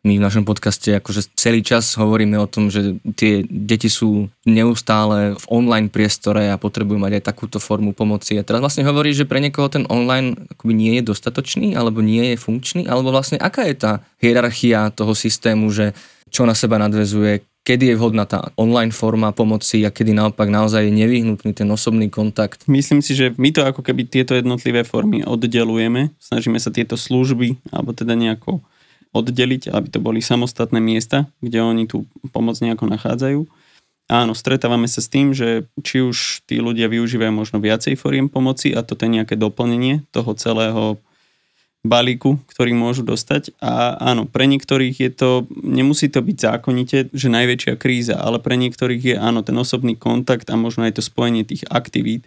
Speaker 1: my v našom podcaste akože celý čas hovoríme o tom, že tie deti sú neustále v online priestore a potrebujú mať aj takúto formu pomoci. A teraz vlastne hovorí, že pre niekoho ten online akoby nie je dostatočný, alebo nie je funkčný, alebo vlastne aká je tá hierarchia toho systému, že čo na seba nadvezuje, kedy je vhodná tá online forma pomoci a kedy naopak naozaj je nevyhnutný ten osobný kontakt.
Speaker 3: Myslím si, že my to ako keby tieto jednotlivé formy oddelujeme, snažíme sa tieto služby, alebo teda nejako oddeliť, aby to boli samostatné miesta, kde oni tú pomoc nejako nachádzajú. Áno, stretávame sa s tým, že či už tí ľudia využívajú možno viacej foriem pomoci a toto je nejaké doplnenie toho celého balíku, ktorý môžu dostať. A áno, pre niektorých je to, nemusí to byť zákonite, že najväčšia kríza, ale pre niektorých je áno, ten osobný kontakt a možno aj to spojenie tých aktivít,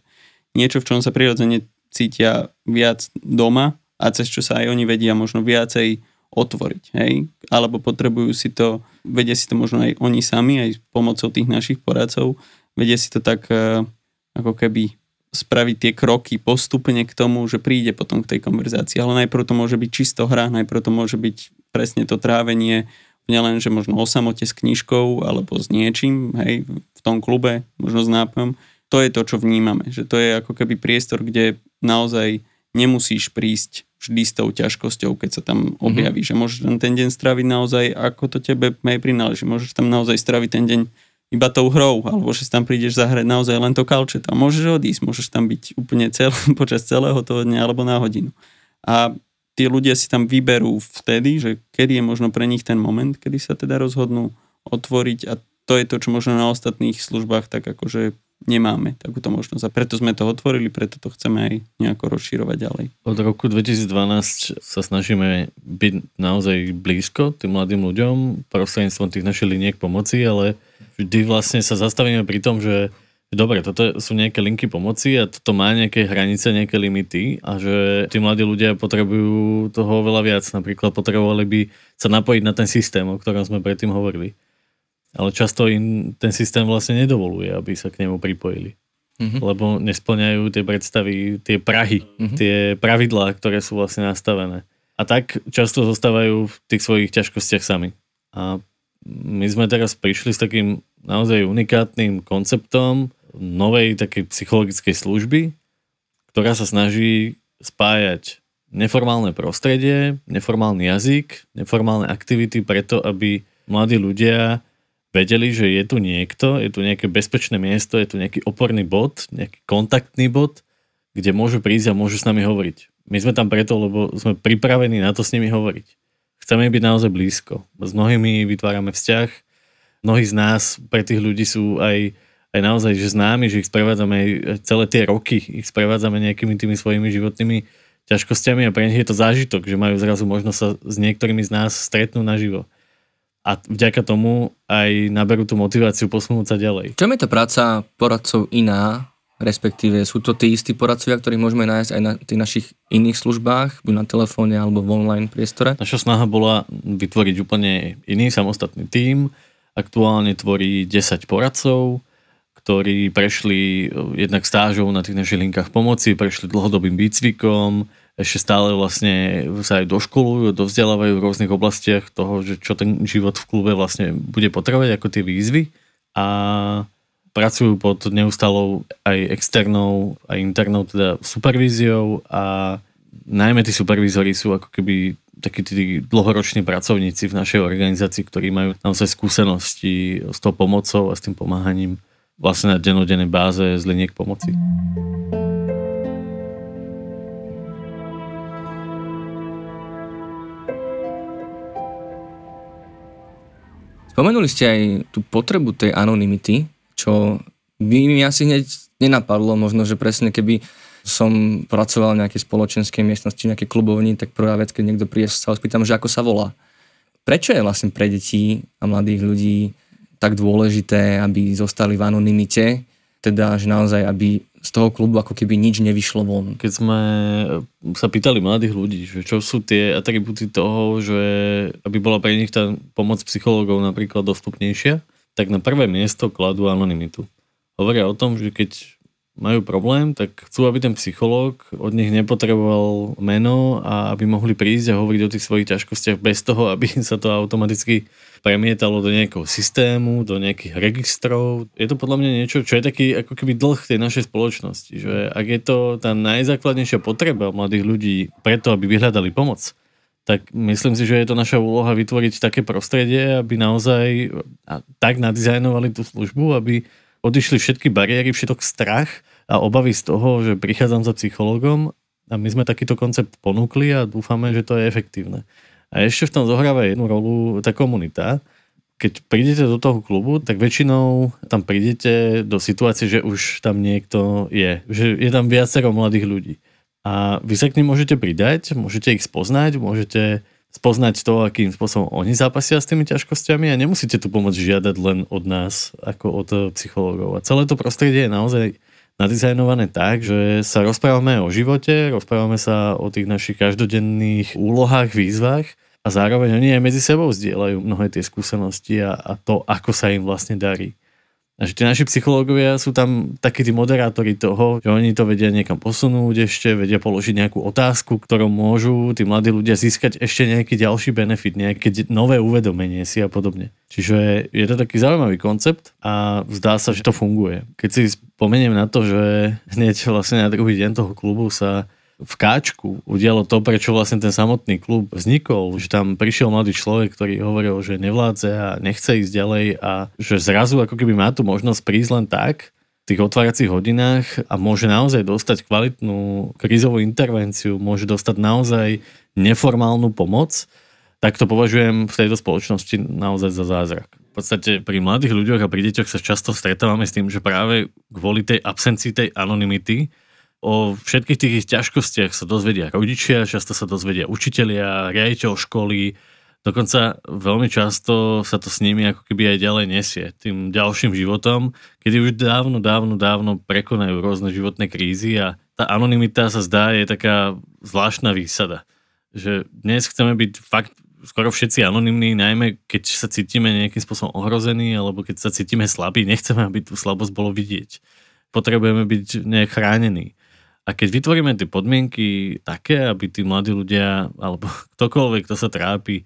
Speaker 3: niečo, v čom sa prirodzene cítia viac doma a cez čo sa aj oni vedia možno viacej otvoriť, hej? Alebo potrebujú si to, vedia si to možno aj oni sami, aj pomocou tých našich poradcov, vedia si to tak e, ako keby spraviť tie kroky postupne k tomu, že príde potom k tej konverzácii. Ale najprv to môže byť čisto hra, najprv to môže byť presne to trávenie, nielen, že možno o samote s knižkou alebo s niečím, hej, v tom klube, možno s nápojom. To je to, čo vnímame, že to je ako keby priestor, kde naozaj nemusíš prísť vždy s tou ťažkosťou, keď sa tam objaví, mm-hmm. že môžeš tam ten deň straviť naozaj, ako to tebe aj prináleží. Môžeš tam naozaj straviť ten deň iba tou hrou, alebo že tam prídeš zahrať naozaj len to kalčet a môžeš odísť, môžeš tam byť úplne cel, počas celého toho dňa alebo na hodinu. A tí ľudia si tam vyberú vtedy, že kedy je možno pre nich ten moment, kedy sa teda rozhodnú otvoriť a to je to, čo možno na ostatných službách tak akože nemáme takúto možnosť. A preto sme to otvorili, preto to chceme aj nejako rozširovať ďalej.
Speaker 2: Od roku 2012 sa snažíme byť naozaj blízko tým mladým ľuďom prostredníctvom tých našich liniek pomoci, ale vždy vlastne sa zastavíme pri tom, že dobre, toto sú nejaké linky pomoci a toto má nejaké hranice, nejaké limity a že tí mladí ľudia potrebujú toho veľa viac. Napríklad potrebovali by sa napojiť na ten systém, o ktorom sme predtým hovorili ale často im ten systém vlastne nedovoluje, aby sa k nemu pripojili. Mm-hmm. Lebo nesplňajú tie predstavy, tie prahy, mm-hmm. tie pravidlá, ktoré sú vlastne nastavené. A tak často zostávajú v tých svojich ťažkostiach sami. A my sme teraz prišli s takým naozaj unikátnym konceptom novej takej psychologickej služby, ktorá sa snaží spájať neformálne prostredie, neformálny jazyk, neformálne aktivity preto, aby mladí ľudia vedeli, že je tu niekto, je tu nejaké bezpečné miesto, je tu nejaký oporný bod, nejaký kontaktný bod, kde môžu prísť a môžu s nami hovoriť. My sme tam preto, lebo sme pripravení na to s nimi hovoriť. Chceme byť naozaj blízko. S mnohými vytvárame vzťah. Mnohí z nás pre tých ľudí sú aj, aj naozaj že známi, že ich sprevádzame aj celé tie roky, ich sprevádzame nejakými tými svojimi životnými ťažkosťami a pre nich je to zážitok, že majú zrazu možnosť sa s niektorými z nás stretnúť naživo a vďaka tomu aj naberú tú motiváciu posunúť sa ďalej.
Speaker 1: Čom je tá práca poradcov iná, respektíve sú to tí istí poradcovia, ktorých môžeme nájsť aj na tých našich iných službách, buď na telefóne alebo v online priestore?
Speaker 2: Naša snaha bola vytvoriť úplne iný samostatný tím. Aktuálne tvorí 10 poradcov, ktorí prešli jednak stážou na tých našich linkách pomoci, prešli dlhodobým výcvikom, ešte stále vlastne sa aj doškolujú, dovzdelávajú v rôznych oblastiach toho, že čo ten život v klube vlastne bude potrebovať ako tie výzvy a pracujú pod neustalou aj externou, aj internou teda supervíziou a najmä tí supervízori sú ako keby takí tí dlhoroční pracovníci v našej organizácii, ktorí majú naozaj skúsenosti s tou pomocou a s tým pomáhaním vlastne na denodennej báze z liniek pomoci.
Speaker 1: Spomenuli ste aj tú potrebu tej anonymity, čo by mi asi hneď nenapadlo, možno, že presne keby som pracoval v nejakej spoločenskej miestnosti, nejakej klubovni, tak prvá vec, keď niekto príde, sa spýtam, že ako sa volá. Prečo je vlastne pre detí a mladých ľudí tak dôležité, aby zostali v anonymite, teda, že naozaj, aby z toho klubu ako keby nič nevyšlo von.
Speaker 2: Keď sme sa pýtali mladých ľudí, že čo sú tie atributy toho, že aby bola pre nich tá pomoc psychológov napríklad dostupnejšia, tak na prvé miesto kladú anonymitu. Hovoria o tom, že keď majú problém, tak chcú, aby ten psychológ od nich nepotreboval meno a aby mohli prísť a hovoriť o tých svojich ťažkostiach bez toho, aby sa to automaticky premietalo do nejakého systému, do nejakých registrov. Je to podľa mňa niečo, čo je taký ako keby dlh tej našej spoločnosti, že ak je to tá najzákladnejšia potreba mladých ľudí preto, aby vyhľadali pomoc, tak myslím si, že je to naša úloha vytvoriť také prostredie, aby naozaj tak nadizajnovali tú službu, aby odišli všetky bariéry, všetok strach a obavy z toho, že prichádzam za psychologom a my sme takýto koncept ponúkli a dúfame, že to je efektívne. A ešte v tom zohráva jednu rolu tá komunita. Keď prídete do toho klubu, tak väčšinou tam prídete do situácie, že už tam niekto je. Že je tam viacero mladých ľudí. A vy sa k nim môžete pridať, môžete ich spoznať, môžete spoznať to, akým spôsobom oni zápasia s tými ťažkosťami a nemusíte tu pomoc žiadať len od nás, ako od psychológov. A celé to prostredie je naozaj nadizajnované tak, že sa rozprávame o živote, rozprávame sa o tých našich každodenných úlohách, výzvach a zároveň oni aj medzi sebou zdieľajú mnohé tie skúsenosti a, a to, ako sa im vlastne darí. A že tí naši psychológovia sú tam takí tí moderátori toho, že oni to vedia niekam posunúť ešte, vedia položiť nejakú otázku, ktorou môžu tí mladí ľudia získať ešte nejaký ďalší benefit, nejaké nové uvedomenie si a podobne. Čiže je to taký zaujímavý koncept a zdá sa, že to funguje. Keď si spomeniem na to, že hneď vlastne na druhý deň toho klubu sa v Káčku udialo to, prečo vlastne ten samotný klub vznikol, že tam prišiel mladý človek, ktorý hovoril, že nevládze a nechce ísť ďalej a že zrazu ako keby má tu možnosť prísť len tak, v tých otváracích hodinách a môže naozaj dostať kvalitnú krízovú intervenciu, môže dostať naozaj neformálnu pomoc, tak to považujem v tejto spoločnosti naozaj za zázrak. V podstate pri mladých ľuďoch a pri deťoch sa často stretávame s tým, že práve kvôli tej absencii tej anonymity O všetkých tých ich ťažkostiach sa dozvedia rodičia, často sa dozvedia učitelia, riaditeľ školy, dokonca veľmi často sa to s nimi ako keby aj ďalej nesie tým ďalším životom, kedy už dávno, dávno, dávno prekonajú rôzne životné krízy a tá anonimita sa zdá je taká zvláštna výsada. Že dnes chceme byť fakt skoro všetci anonimní, najmä keď sa cítime nejakým spôsobom ohrození alebo keď sa cítime slabí, nechceme, aby tú slabosť bolo vidieť. Potrebujeme byť nejak chránení. A keď vytvoríme tie podmienky také, aby tí mladí ľudia, alebo ktokoľvek, kto sa trápi,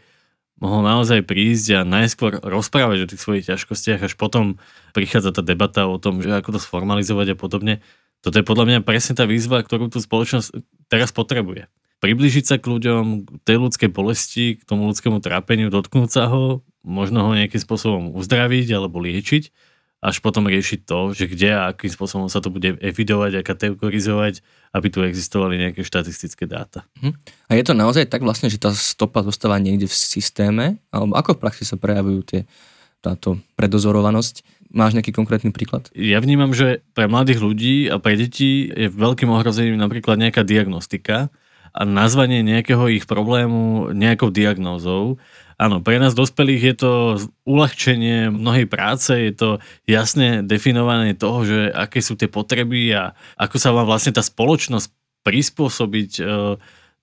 Speaker 2: mohol naozaj prísť a najskôr rozprávať o tých svojich ťažkostiach, až potom prichádza tá debata o tom, že ako to sformalizovať a podobne. Toto je podľa mňa presne tá výzva, ktorú tú spoločnosť teraz potrebuje. Priblížiť sa k ľuďom, k tej ľudskej bolesti, k tomu ľudskému trápeniu, dotknúť sa ho, možno ho nejakým spôsobom uzdraviť alebo liečiť až potom riešiť to, že kde a akým spôsobom sa to bude evidovať a kategorizovať, aby tu existovali nejaké štatistické dáta.
Speaker 1: Hm. A je to naozaj tak vlastne, že tá stopa zostáva niekde v systéme? Alebo ako v praxi sa prejavujú tie, táto predozorovanosť? Máš nejaký konkrétny príklad?
Speaker 2: Ja vnímam, že pre mladých ľudí a pre deti je veľkým ohrozením napríklad nejaká diagnostika a nazvanie nejakého ich problému nejakou diagnózou. Áno, pre nás dospelých je to uľahčenie mnohej práce, je to jasne definované toho, že aké sú tie potreby a ako sa má vlastne tá spoločnosť prispôsobiť e,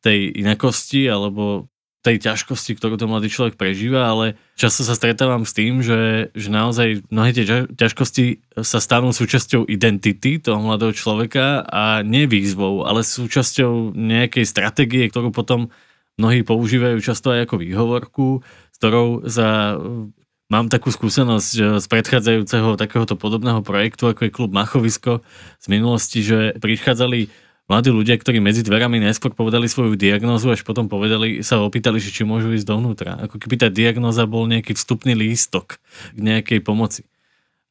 Speaker 2: tej inakosti alebo tej ťažkosti, ktorú ten mladý človek prežíva, ale často sa stretávam s tým, že, že naozaj mnohé tie ťažkosti sa stanú súčasťou identity toho mladého človeka a nie výzvou, ale súčasťou nejakej stratégie, ktorú potom mnohí používajú často aj ako výhovorku, s ktorou za Mám takú skúsenosť z predchádzajúceho takéhoto podobného projektu, ako je klub Machovisko z minulosti, že prichádzali mladí ľudia, ktorí medzi dverami najskôr povedali svoju diagnózu, až potom povedali, sa opýtali, že či môžu ísť dovnútra. Ako keby tá diagnóza bol nejaký vstupný lístok k nejakej pomoci.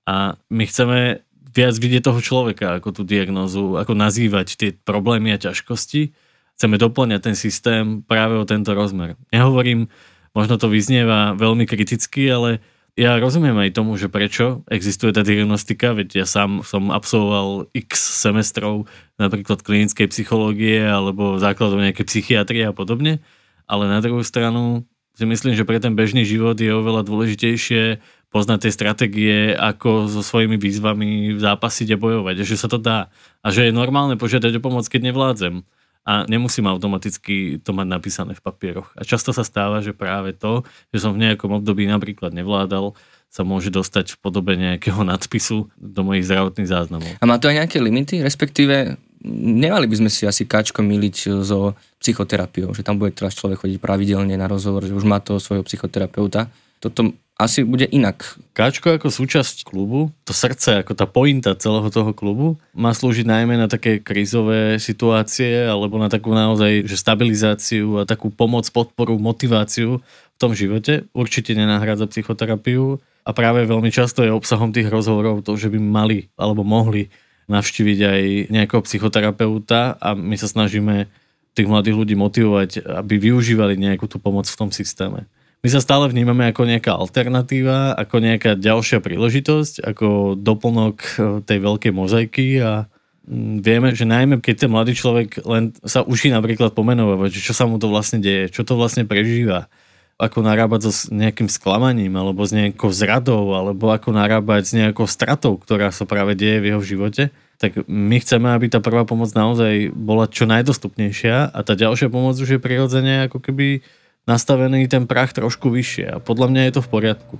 Speaker 2: A my chceme viac vidieť toho človeka, ako tú diagnózu, ako nazývať tie problémy a ťažkosti chceme doplňať ten systém práve o tento rozmer. Nehovorím, možno to vyznieva veľmi kriticky, ale ja rozumiem aj tomu, že prečo existuje tá diagnostika, veď ja sám som absolvoval x semestrov napríklad klinickej psychológie alebo základov nejaké psychiatrie a podobne, ale na druhú stranu si myslím, že pre ten bežný život je oveľa dôležitejšie poznať tie stratégie, ako so svojimi výzvami zápasiť a bojovať, a že sa to dá. A že je normálne požiadať o pomoc, keď nevládzem a nemusím automaticky to mať napísané v papieroch. A často sa stáva, že práve to, že som v nejakom období napríklad nevládal, sa môže dostať v podobe nejakého nadpisu do mojich zdravotných záznamov.
Speaker 1: A má to aj nejaké limity? Respektíve nemali by sme si asi káčko miliť so psychoterapiou, že tam bude teraz človek chodiť pravidelne na rozhovor, že už má toho svojho psychoterapeuta. Toto asi bude inak.
Speaker 2: Káčko ako súčasť klubu, to srdce, ako tá pointa celého toho klubu, má slúžiť najmä na také krízové situácie alebo na takú naozaj že stabilizáciu a takú pomoc, podporu, motiváciu v tom živote. Určite nenahrádza psychoterapiu a práve veľmi často je obsahom tých rozhovorov to, že by mali alebo mohli navštíviť aj nejakého psychoterapeuta a my sa snažíme tých mladých ľudí motivovať, aby využívali nejakú tú pomoc v tom systéme my sa stále vnímame ako nejaká alternatíva, ako nejaká ďalšia príležitosť, ako doplnok e, tej veľkej mozaiky a mm, vieme, že najmä keď ten mladý človek len sa učí napríklad pomenovať, čo sa mu to vlastne deje, čo to vlastne prežíva, ako narábať so nejakým sklamaním, alebo s nejakou zradou, alebo ako narábať s nejakou stratou, ktorá sa práve deje v jeho živote, tak my chceme, aby tá prvá pomoc naozaj bola čo najdostupnejšia a tá ďalšia pomoc už je prirodzene ako keby nastavený ten prach trošku vyššie a podľa mňa je to v poriadku.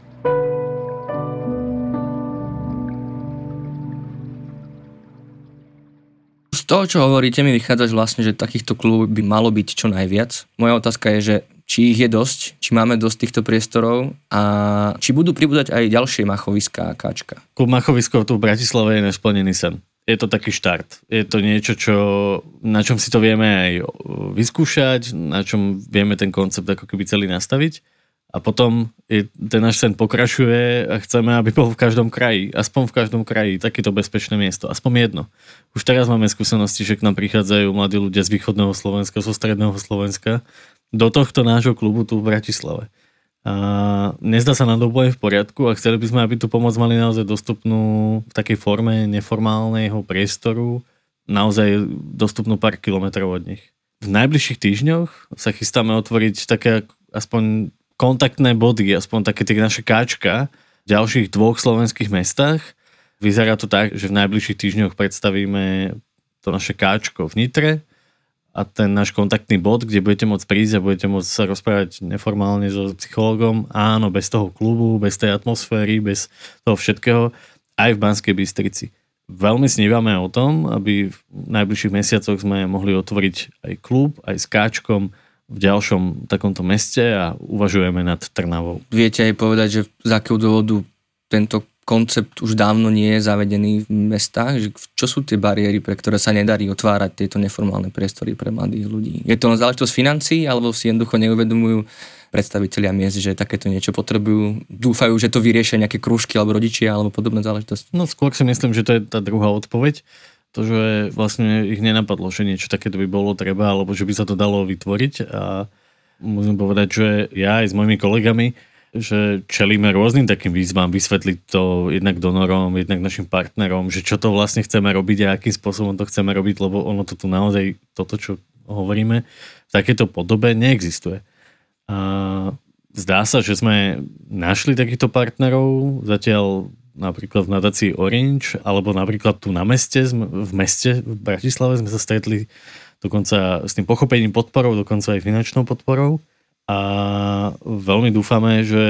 Speaker 1: Z toho, čo hovoríte, mi vychádza vlastne, že takýchto klubov by malo byť čo najviac. Moja otázka je, že či ich je dosť, či máme dosť týchto priestorov a či budú pribúdať aj ďalšie machoviská a káčka.
Speaker 2: Klub machoviskov tu v Bratislave je nesplnený sen. je to taký štart. Je to niečo, čo, na čom si to vieme aj vyskúšať, na čom vieme ten koncept ako keby celý nastaviť. A potom je, ten náš sen pokračuje a chceme, aby bol v každom kraji, aspoň v každom kraji, takéto bezpečné miesto, aspoň jedno. Už teraz máme skúsenosti, že k nám prichádzajú mladí ľudia z východného Slovenska, zo stredného Slovenska, do tohto nášho klubu tu v Bratislave. A nezdá sa to úplne v poriadku a chceli by sme, aby tú pomoc mali naozaj dostupnú v takej forme neformálneho priestoru, naozaj dostupnú pár kilometrov od nich. V najbližších týždňoch sa chystáme otvoriť také aspoň kontaktné body, aspoň také tie naše káčka v ďalších dvoch slovenských mestách. Vyzerá to tak, že v najbližších týždňoch predstavíme to naše káčko v Nitre, a ten náš kontaktný bod, kde budete môcť prísť a budete môcť sa rozprávať neformálne so psychologom, áno, bez toho klubu, bez tej atmosféry, bez toho všetkého, aj v Banskej Bystrici. Veľmi snívame o tom, aby v najbližších mesiacoch sme mohli otvoriť aj klub, aj s káčkom v ďalšom takomto meste a uvažujeme nad Trnavou.
Speaker 1: Viete aj povedať, že z akého dôvodu tento koncept už dávno nie je zavedený v mestách. Že čo sú tie bariéry, pre ktoré sa nedarí otvárať tieto neformálne priestory pre mladých ľudí? Je to len záležitosť financií, alebo si jednoducho neuvedomujú predstavitelia miest, že takéto niečo potrebujú, dúfajú, že to vyriešia nejaké krúžky alebo rodičia alebo podobné záležitosti?
Speaker 2: No skôr si myslím, že to je tá druhá odpoveď. To, že vlastne ich nenapadlo, že niečo takéto by bolo treba, alebo že by sa to dalo vytvoriť. A musím povedať, že ja aj s mojimi kolegami že čelíme rôznym takým výzvam, vysvetliť to jednak donorom, jednak našim partnerom, že čo to vlastne chceme robiť a akým spôsobom to chceme robiť, lebo ono to tu naozaj, toto, čo hovoríme, v takéto podobe neexistuje. A zdá sa, že sme našli takýchto partnerov, zatiaľ napríklad v nadácii Orange, alebo napríklad tu na meste, v meste v Bratislave sme sa stretli dokonca s tým pochopením podporou, dokonca aj finančnou podporou a veľmi dúfame, že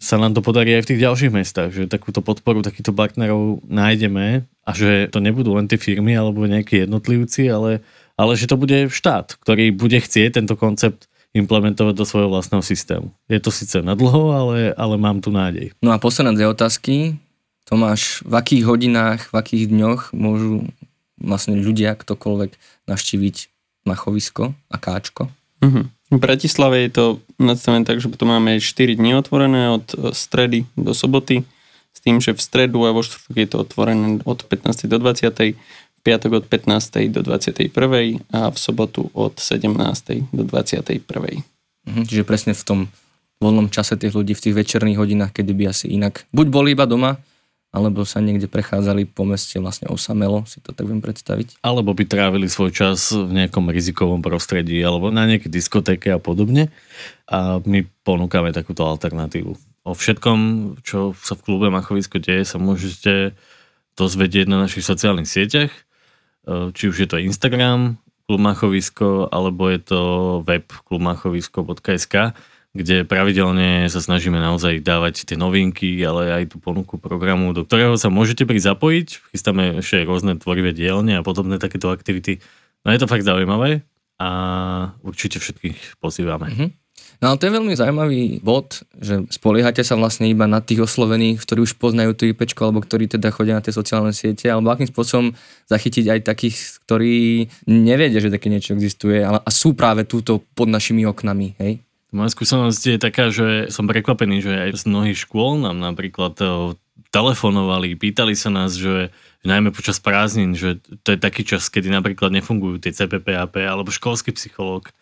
Speaker 2: sa nám to podarí aj v tých ďalších mestách, že takúto podporu takýchto partnerov nájdeme a že to nebudú len tie firmy alebo nejakí jednotlivci, ale, ale že to bude štát, ktorý bude chcieť tento koncept implementovať do svojho vlastného systému. Je to síce na dlho, ale, ale mám tu nádej.
Speaker 1: No a posledné dve otázky. Tomáš, v akých hodinách, v akých dňoch môžu vlastne ľudia, ktokoľvek navštíviť Machovisko a Káčko?
Speaker 3: Uh-huh. V Bratislave je to nastavené tak, že to máme 4 dní otvorené od e, stredy do soboty, s tým, že v stredu a vo štvrtok je to otvorené od 15. do 20. v piatok od 15. do 21. a v sobotu od 17. do 21.
Speaker 1: Mhm, čiže presne v tom voľnom čase tých ľudí, v tých večerných hodinách, kedy by asi inak buď boli iba doma, alebo sa niekde prechádzali po meste vlastne osamelo, si to tak viem predstaviť.
Speaker 2: Alebo by trávili svoj čas v nejakom rizikovom prostredí, alebo na nejaké diskotéke a podobne. A my ponúkame takúto alternatívu. O všetkom, čo sa v klube Machovisko deje, sa môžete dozvedieť na našich sociálnych sieťach. E, či už je to Instagram, klub Machovisko, alebo je to web klubmachovisko.sk kde pravidelne sa snažíme naozaj dávať tie novinky, ale aj tú ponuku programu, do ktorého sa môžete prísť zapojiť. Chystáme ešte rôzne tvorivé dielne a podobné takéto aktivity. No je to fakt zaujímavé a určite všetkých pozývame. Mm-hmm.
Speaker 1: No ale to je veľmi zaujímavý bod, že spoliehate sa vlastne iba na tých oslovených, ktorí už poznajú tú IP, alebo ktorí teda chodia na tie sociálne siete, alebo akým spôsobom zachytiť aj takých, ktorí nevedia, že také niečo existuje ale, a sú práve túto pod našimi oknami, hej?
Speaker 2: Moja skúsenosť je taká, že som prekvapený, že aj z mnohých škôl nám napríklad eh, telefonovali, pýtali sa nás, že, najmä počas prázdnin, že to je taký čas, kedy napríklad nefungujú tie CPPAP, alebo školský psychológ,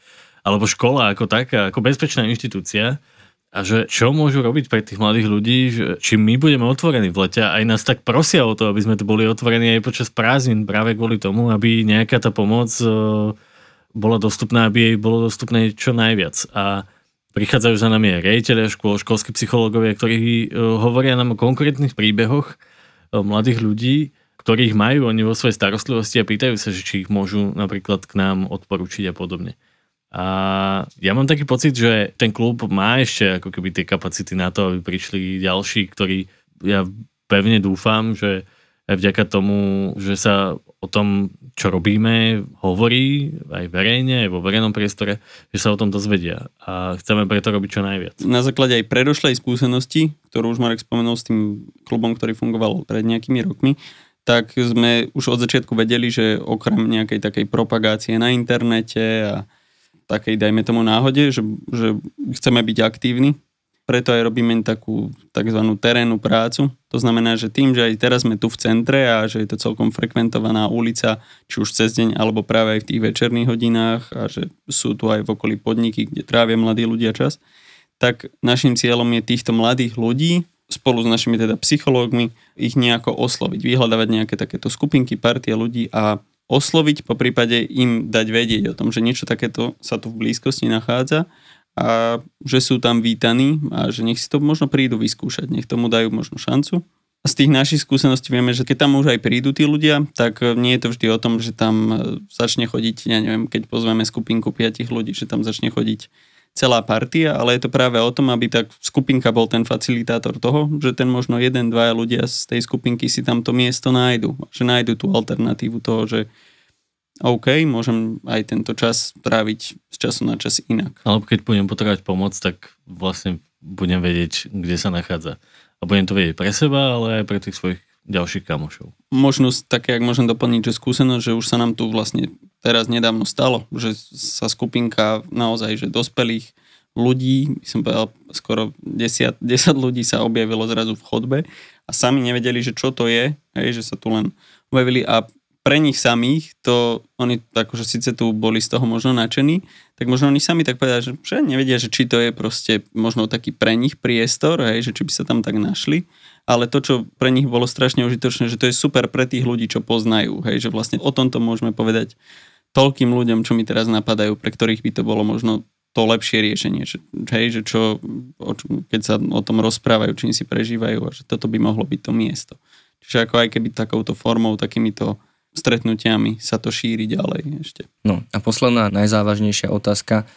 Speaker 2: alebo škola ako taká, ako bezpečná inštitúcia. A že čo môžu robiť pre tých mladých ľudí, že či my budeme otvorení v lete, aj nás tak prosia o to, aby sme tu boli otvorení aj počas prázdnin, práve kvôli tomu, aby nejaká tá pomoc eh, bola dostupná, aby jej bolo dostupné čo najviac. A Prichádzajú za nami aj rejiteľe škôl, školskí psychológovia, ktorí uh, hovoria nám o konkrétnych príbehoch uh, mladých ľudí, ktorých majú oni vo svojej starostlivosti a pýtajú sa, že či ich môžu napríklad k nám odporučiť a podobne. A ja mám taký pocit, že ten klub má ešte ako keby tie kapacity na to, aby prišli ďalší, ktorí ja pevne dúfam, že aj vďaka tomu, že sa o tom, čo robíme, hovorí aj verejne, aj vo verejnom priestore, že sa o tom dozvedia. A chceme preto robiť čo najviac.
Speaker 3: Na základe aj predošlej skúsenosti, ktorú už Marek spomenul s tým klubom, ktorý fungoval pred nejakými rokmi, tak sme už od začiatku vedeli, že okrem nejakej takej propagácie na internete a takej, dajme tomu náhode, že, že chceme byť aktívni, preto aj robíme takú tzv. terénnu prácu. To znamená, že tým, že aj teraz sme tu v centre a že je to celkom frekventovaná ulica, či už cez deň, alebo práve aj v tých večerných hodinách a že sú tu aj v okolí podniky, kde trávia mladí ľudia čas, tak našim cieľom je týchto mladých ľudí spolu s našimi teda psychológmi ich nejako osloviť, vyhľadávať nejaké takéto skupinky, partie ľudí a osloviť, po prípade im dať vedieť o tom, že niečo takéto sa tu v blízkosti nachádza a že sú tam vítaní a že nech si to možno prídu vyskúšať, nech tomu dajú možno šancu. A z tých našich skúseností vieme, že keď tam už aj prídu tí ľudia, tak nie je to vždy o tom, že tam e, začne chodiť, ja neviem, keď pozveme skupinku piatich ľudí, že tam začne chodiť celá partia, ale je to práve o tom, aby tá skupinka bol ten facilitátor toho, že ten možno jeden, dvaja ľudia z tej skupinky si tam to miesto nájdu, že nájdu tú alternatívu toho, že OK, môžem aj tento čas tráviť z času na čas inak.
Speaker 2: Alebo keď budem potrebovať pomoc, tak vlastne budem vedieť, kde sa nachádza. A budem to vedieť pre seba, ale aj pre tých svojich ďalších kamošov.
Speaker 3: Možno také, ak môžem doplniť, že skúsenosť, že už sa nám tu vlastne teraz nedávno stalo, že sa skupinka naozaj, že dospelých ľudí, som povedal, skoro 10, 10 ľudí sa objavilo zrazu v chodbe a sami nevedeli, že čo to je, hej, že sa tu len objavili a pre nich samých, to oni akože síce tu boli z toho možno nadšení, tak možno oni sami tak povedali, že, že nevedia, že či to je proste možno taký pre nich priestor, hej, že či by sa tam tak našli, ale to, čo pre nich bolo strašne užitočné, že to je super pre tých ľudí, čo poznajú, hej, že vlastne o tomto môžeme povedať toľkým ľuďom, čo mi teraz napadajú, pre ktorých by to bolo možno to lepšie riešenie, že, hej, že čo, keď sa o tom rozprávajú, čím si prežívajú a že toto by mohlo byť to miesto. Čiže ako aj keby takouto formou, takýmito stretnutiami sa to šíri ďalej ešte.
Speaker 1: No a posledná najzávažnejšia otázka.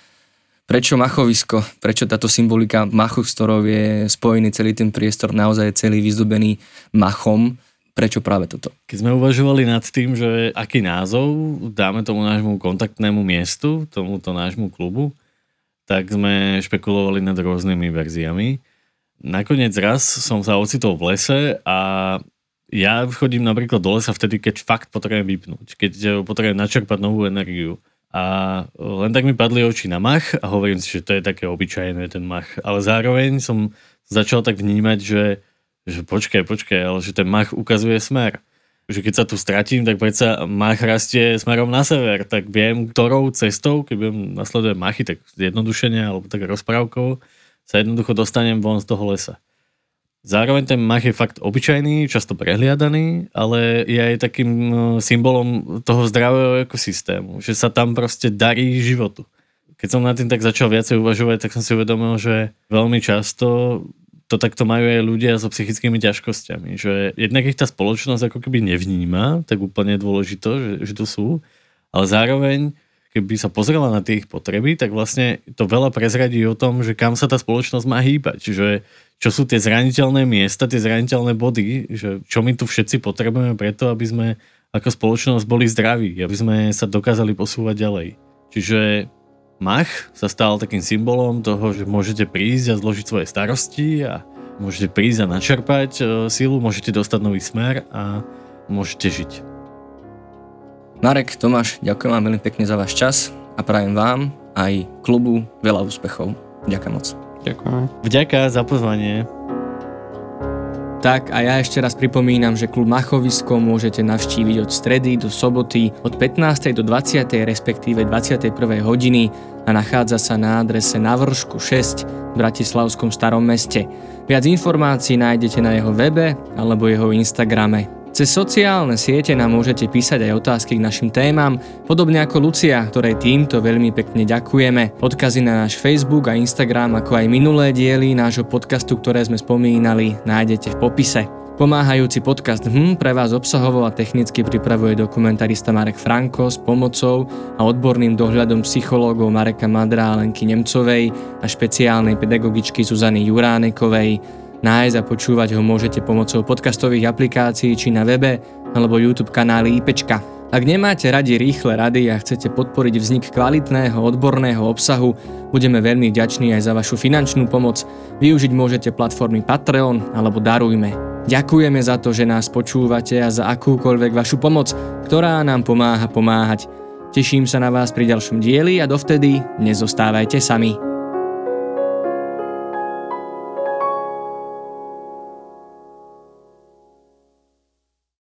Speaker 1: Prečo machovisko? Prečo táto symbolika machu, s ktorou je spojený celý ten priestor, naozaj je celý vyzdobený machom? Prečo práve toto?
Speaker 2: Keď sme uvažovali nad tým, že aký názov dáme tomu nášmu kontaktnému miestu, tomuto nášmu klubu, tak sme špekulovali nad rôznymi verziami. Nakoniec raz som sa ocitol v lese a ja chodím napríklad do lesa vtedy, keď fakt potrebujem vypnúť, keď potrebujem načerpať novú energiu. A len tak mi padli oči na mach a hovorím si, že to je také obyčajné ten mach. Ale zároveň som začal tak vnímať, že, že počkaj, počkaj, ale že ten mach ukazuje smer. Že keď sa tu stratím, tak predsa mach rastie smerom na sever, tak viem, ktorou cestou, keď budem nasledovať machy, tak zjednodušenie alebo tak rozprávkou, sa jednoducho dostanem von z toho lesa. Zároveň ten mach je fakt obyčajný, často prehliadaný, ale je aj takým no, symbolom toho zdravého ekosystému, že sa tam proste darí životu. Keď som na tým tak začal viacej uvažovať, tak som si uvedomil, že veľmi často to takto majú aj ľudia so psychickými ťažkosťami, že jednak ich tá spoločnosť ako keby nevníma, tak úplne dôležito, že, že to sú, ale zároveň keby sa pozrela na tie ich potreby, tak vlastne to veľa prezradí o tom, že kam sa tá spoločnosť má hýbať. Čiže čo sú tie zraniteľné miesta, tie zraniteľné body, že čo my tu všetci potrebujeme preto, aby sme ako spoločnosť boli zdraví, aby sme sa dokázali posúvať ďalej. Čiže mach sa stal takým symbolom toho, že môžete prísť a zložiť svoje starosti a môžete prísť a načerpať e, silu, môžete dostať nový smer a môžete žiť.
Speaker 1: Marek, Tomáš, ďakujem vám veľmi pekne za váš čas a prajem vám aj klubu veľa úspechov. Ďakujem moc.
Speaker 3: Ďakujem.
Speaker 2: Vďaka za pozvanie.
Speaker 1: Tak a ja ešte raz pripomínam, že klub Machovisko môžete navštíviť od stredy do soboty od 15. do 20. respektíve 21. hodiny a nachádza sa na adrese na Vršku 6 v Bratislavskom starom meste. Viac informácií nájdete na jeho webe alebo jeho Instagrame cez sociálne siete nám môžete písať aj otázky k našim témam, podobne ako Lucia, ktorej týmto veľmi pekne ďakujeme. Odkazy na náš Facebook a Instagram, ako aj minulé diely nášho podcastu, ktoré sme spomínali, nájdete v popise. Pomáhajúci podcast HM pre vás obsahovo a technicky pripravuje dokumentarista Marek Franko s pomocou a odborným dohľadom psychológov Mareka Madra a Lenky Nemcovej a špeciálnej pedagogičky Zuzany Juránekovej. Nájsť a počúvať ho môžete pomocou podcastových aplikácií či na webe alebo YouTube kanály IPčka. Ak nemáte radi rýchle rady a chcete podporiť vznik kvalitného odborného obsahu, budeme veľmi vďační aj za vašu finančnú pomoc. Využiť môžete platformy Patreon alebo Darujme.
Speaker 4: Ďakujeme za to, že nás počúvate a za akúkoľvek vašu pomoc, ktorá nám pomáha pomáhať. Teším sa na vás pri ďalšom dieli a dovtedy nezostávajte sami.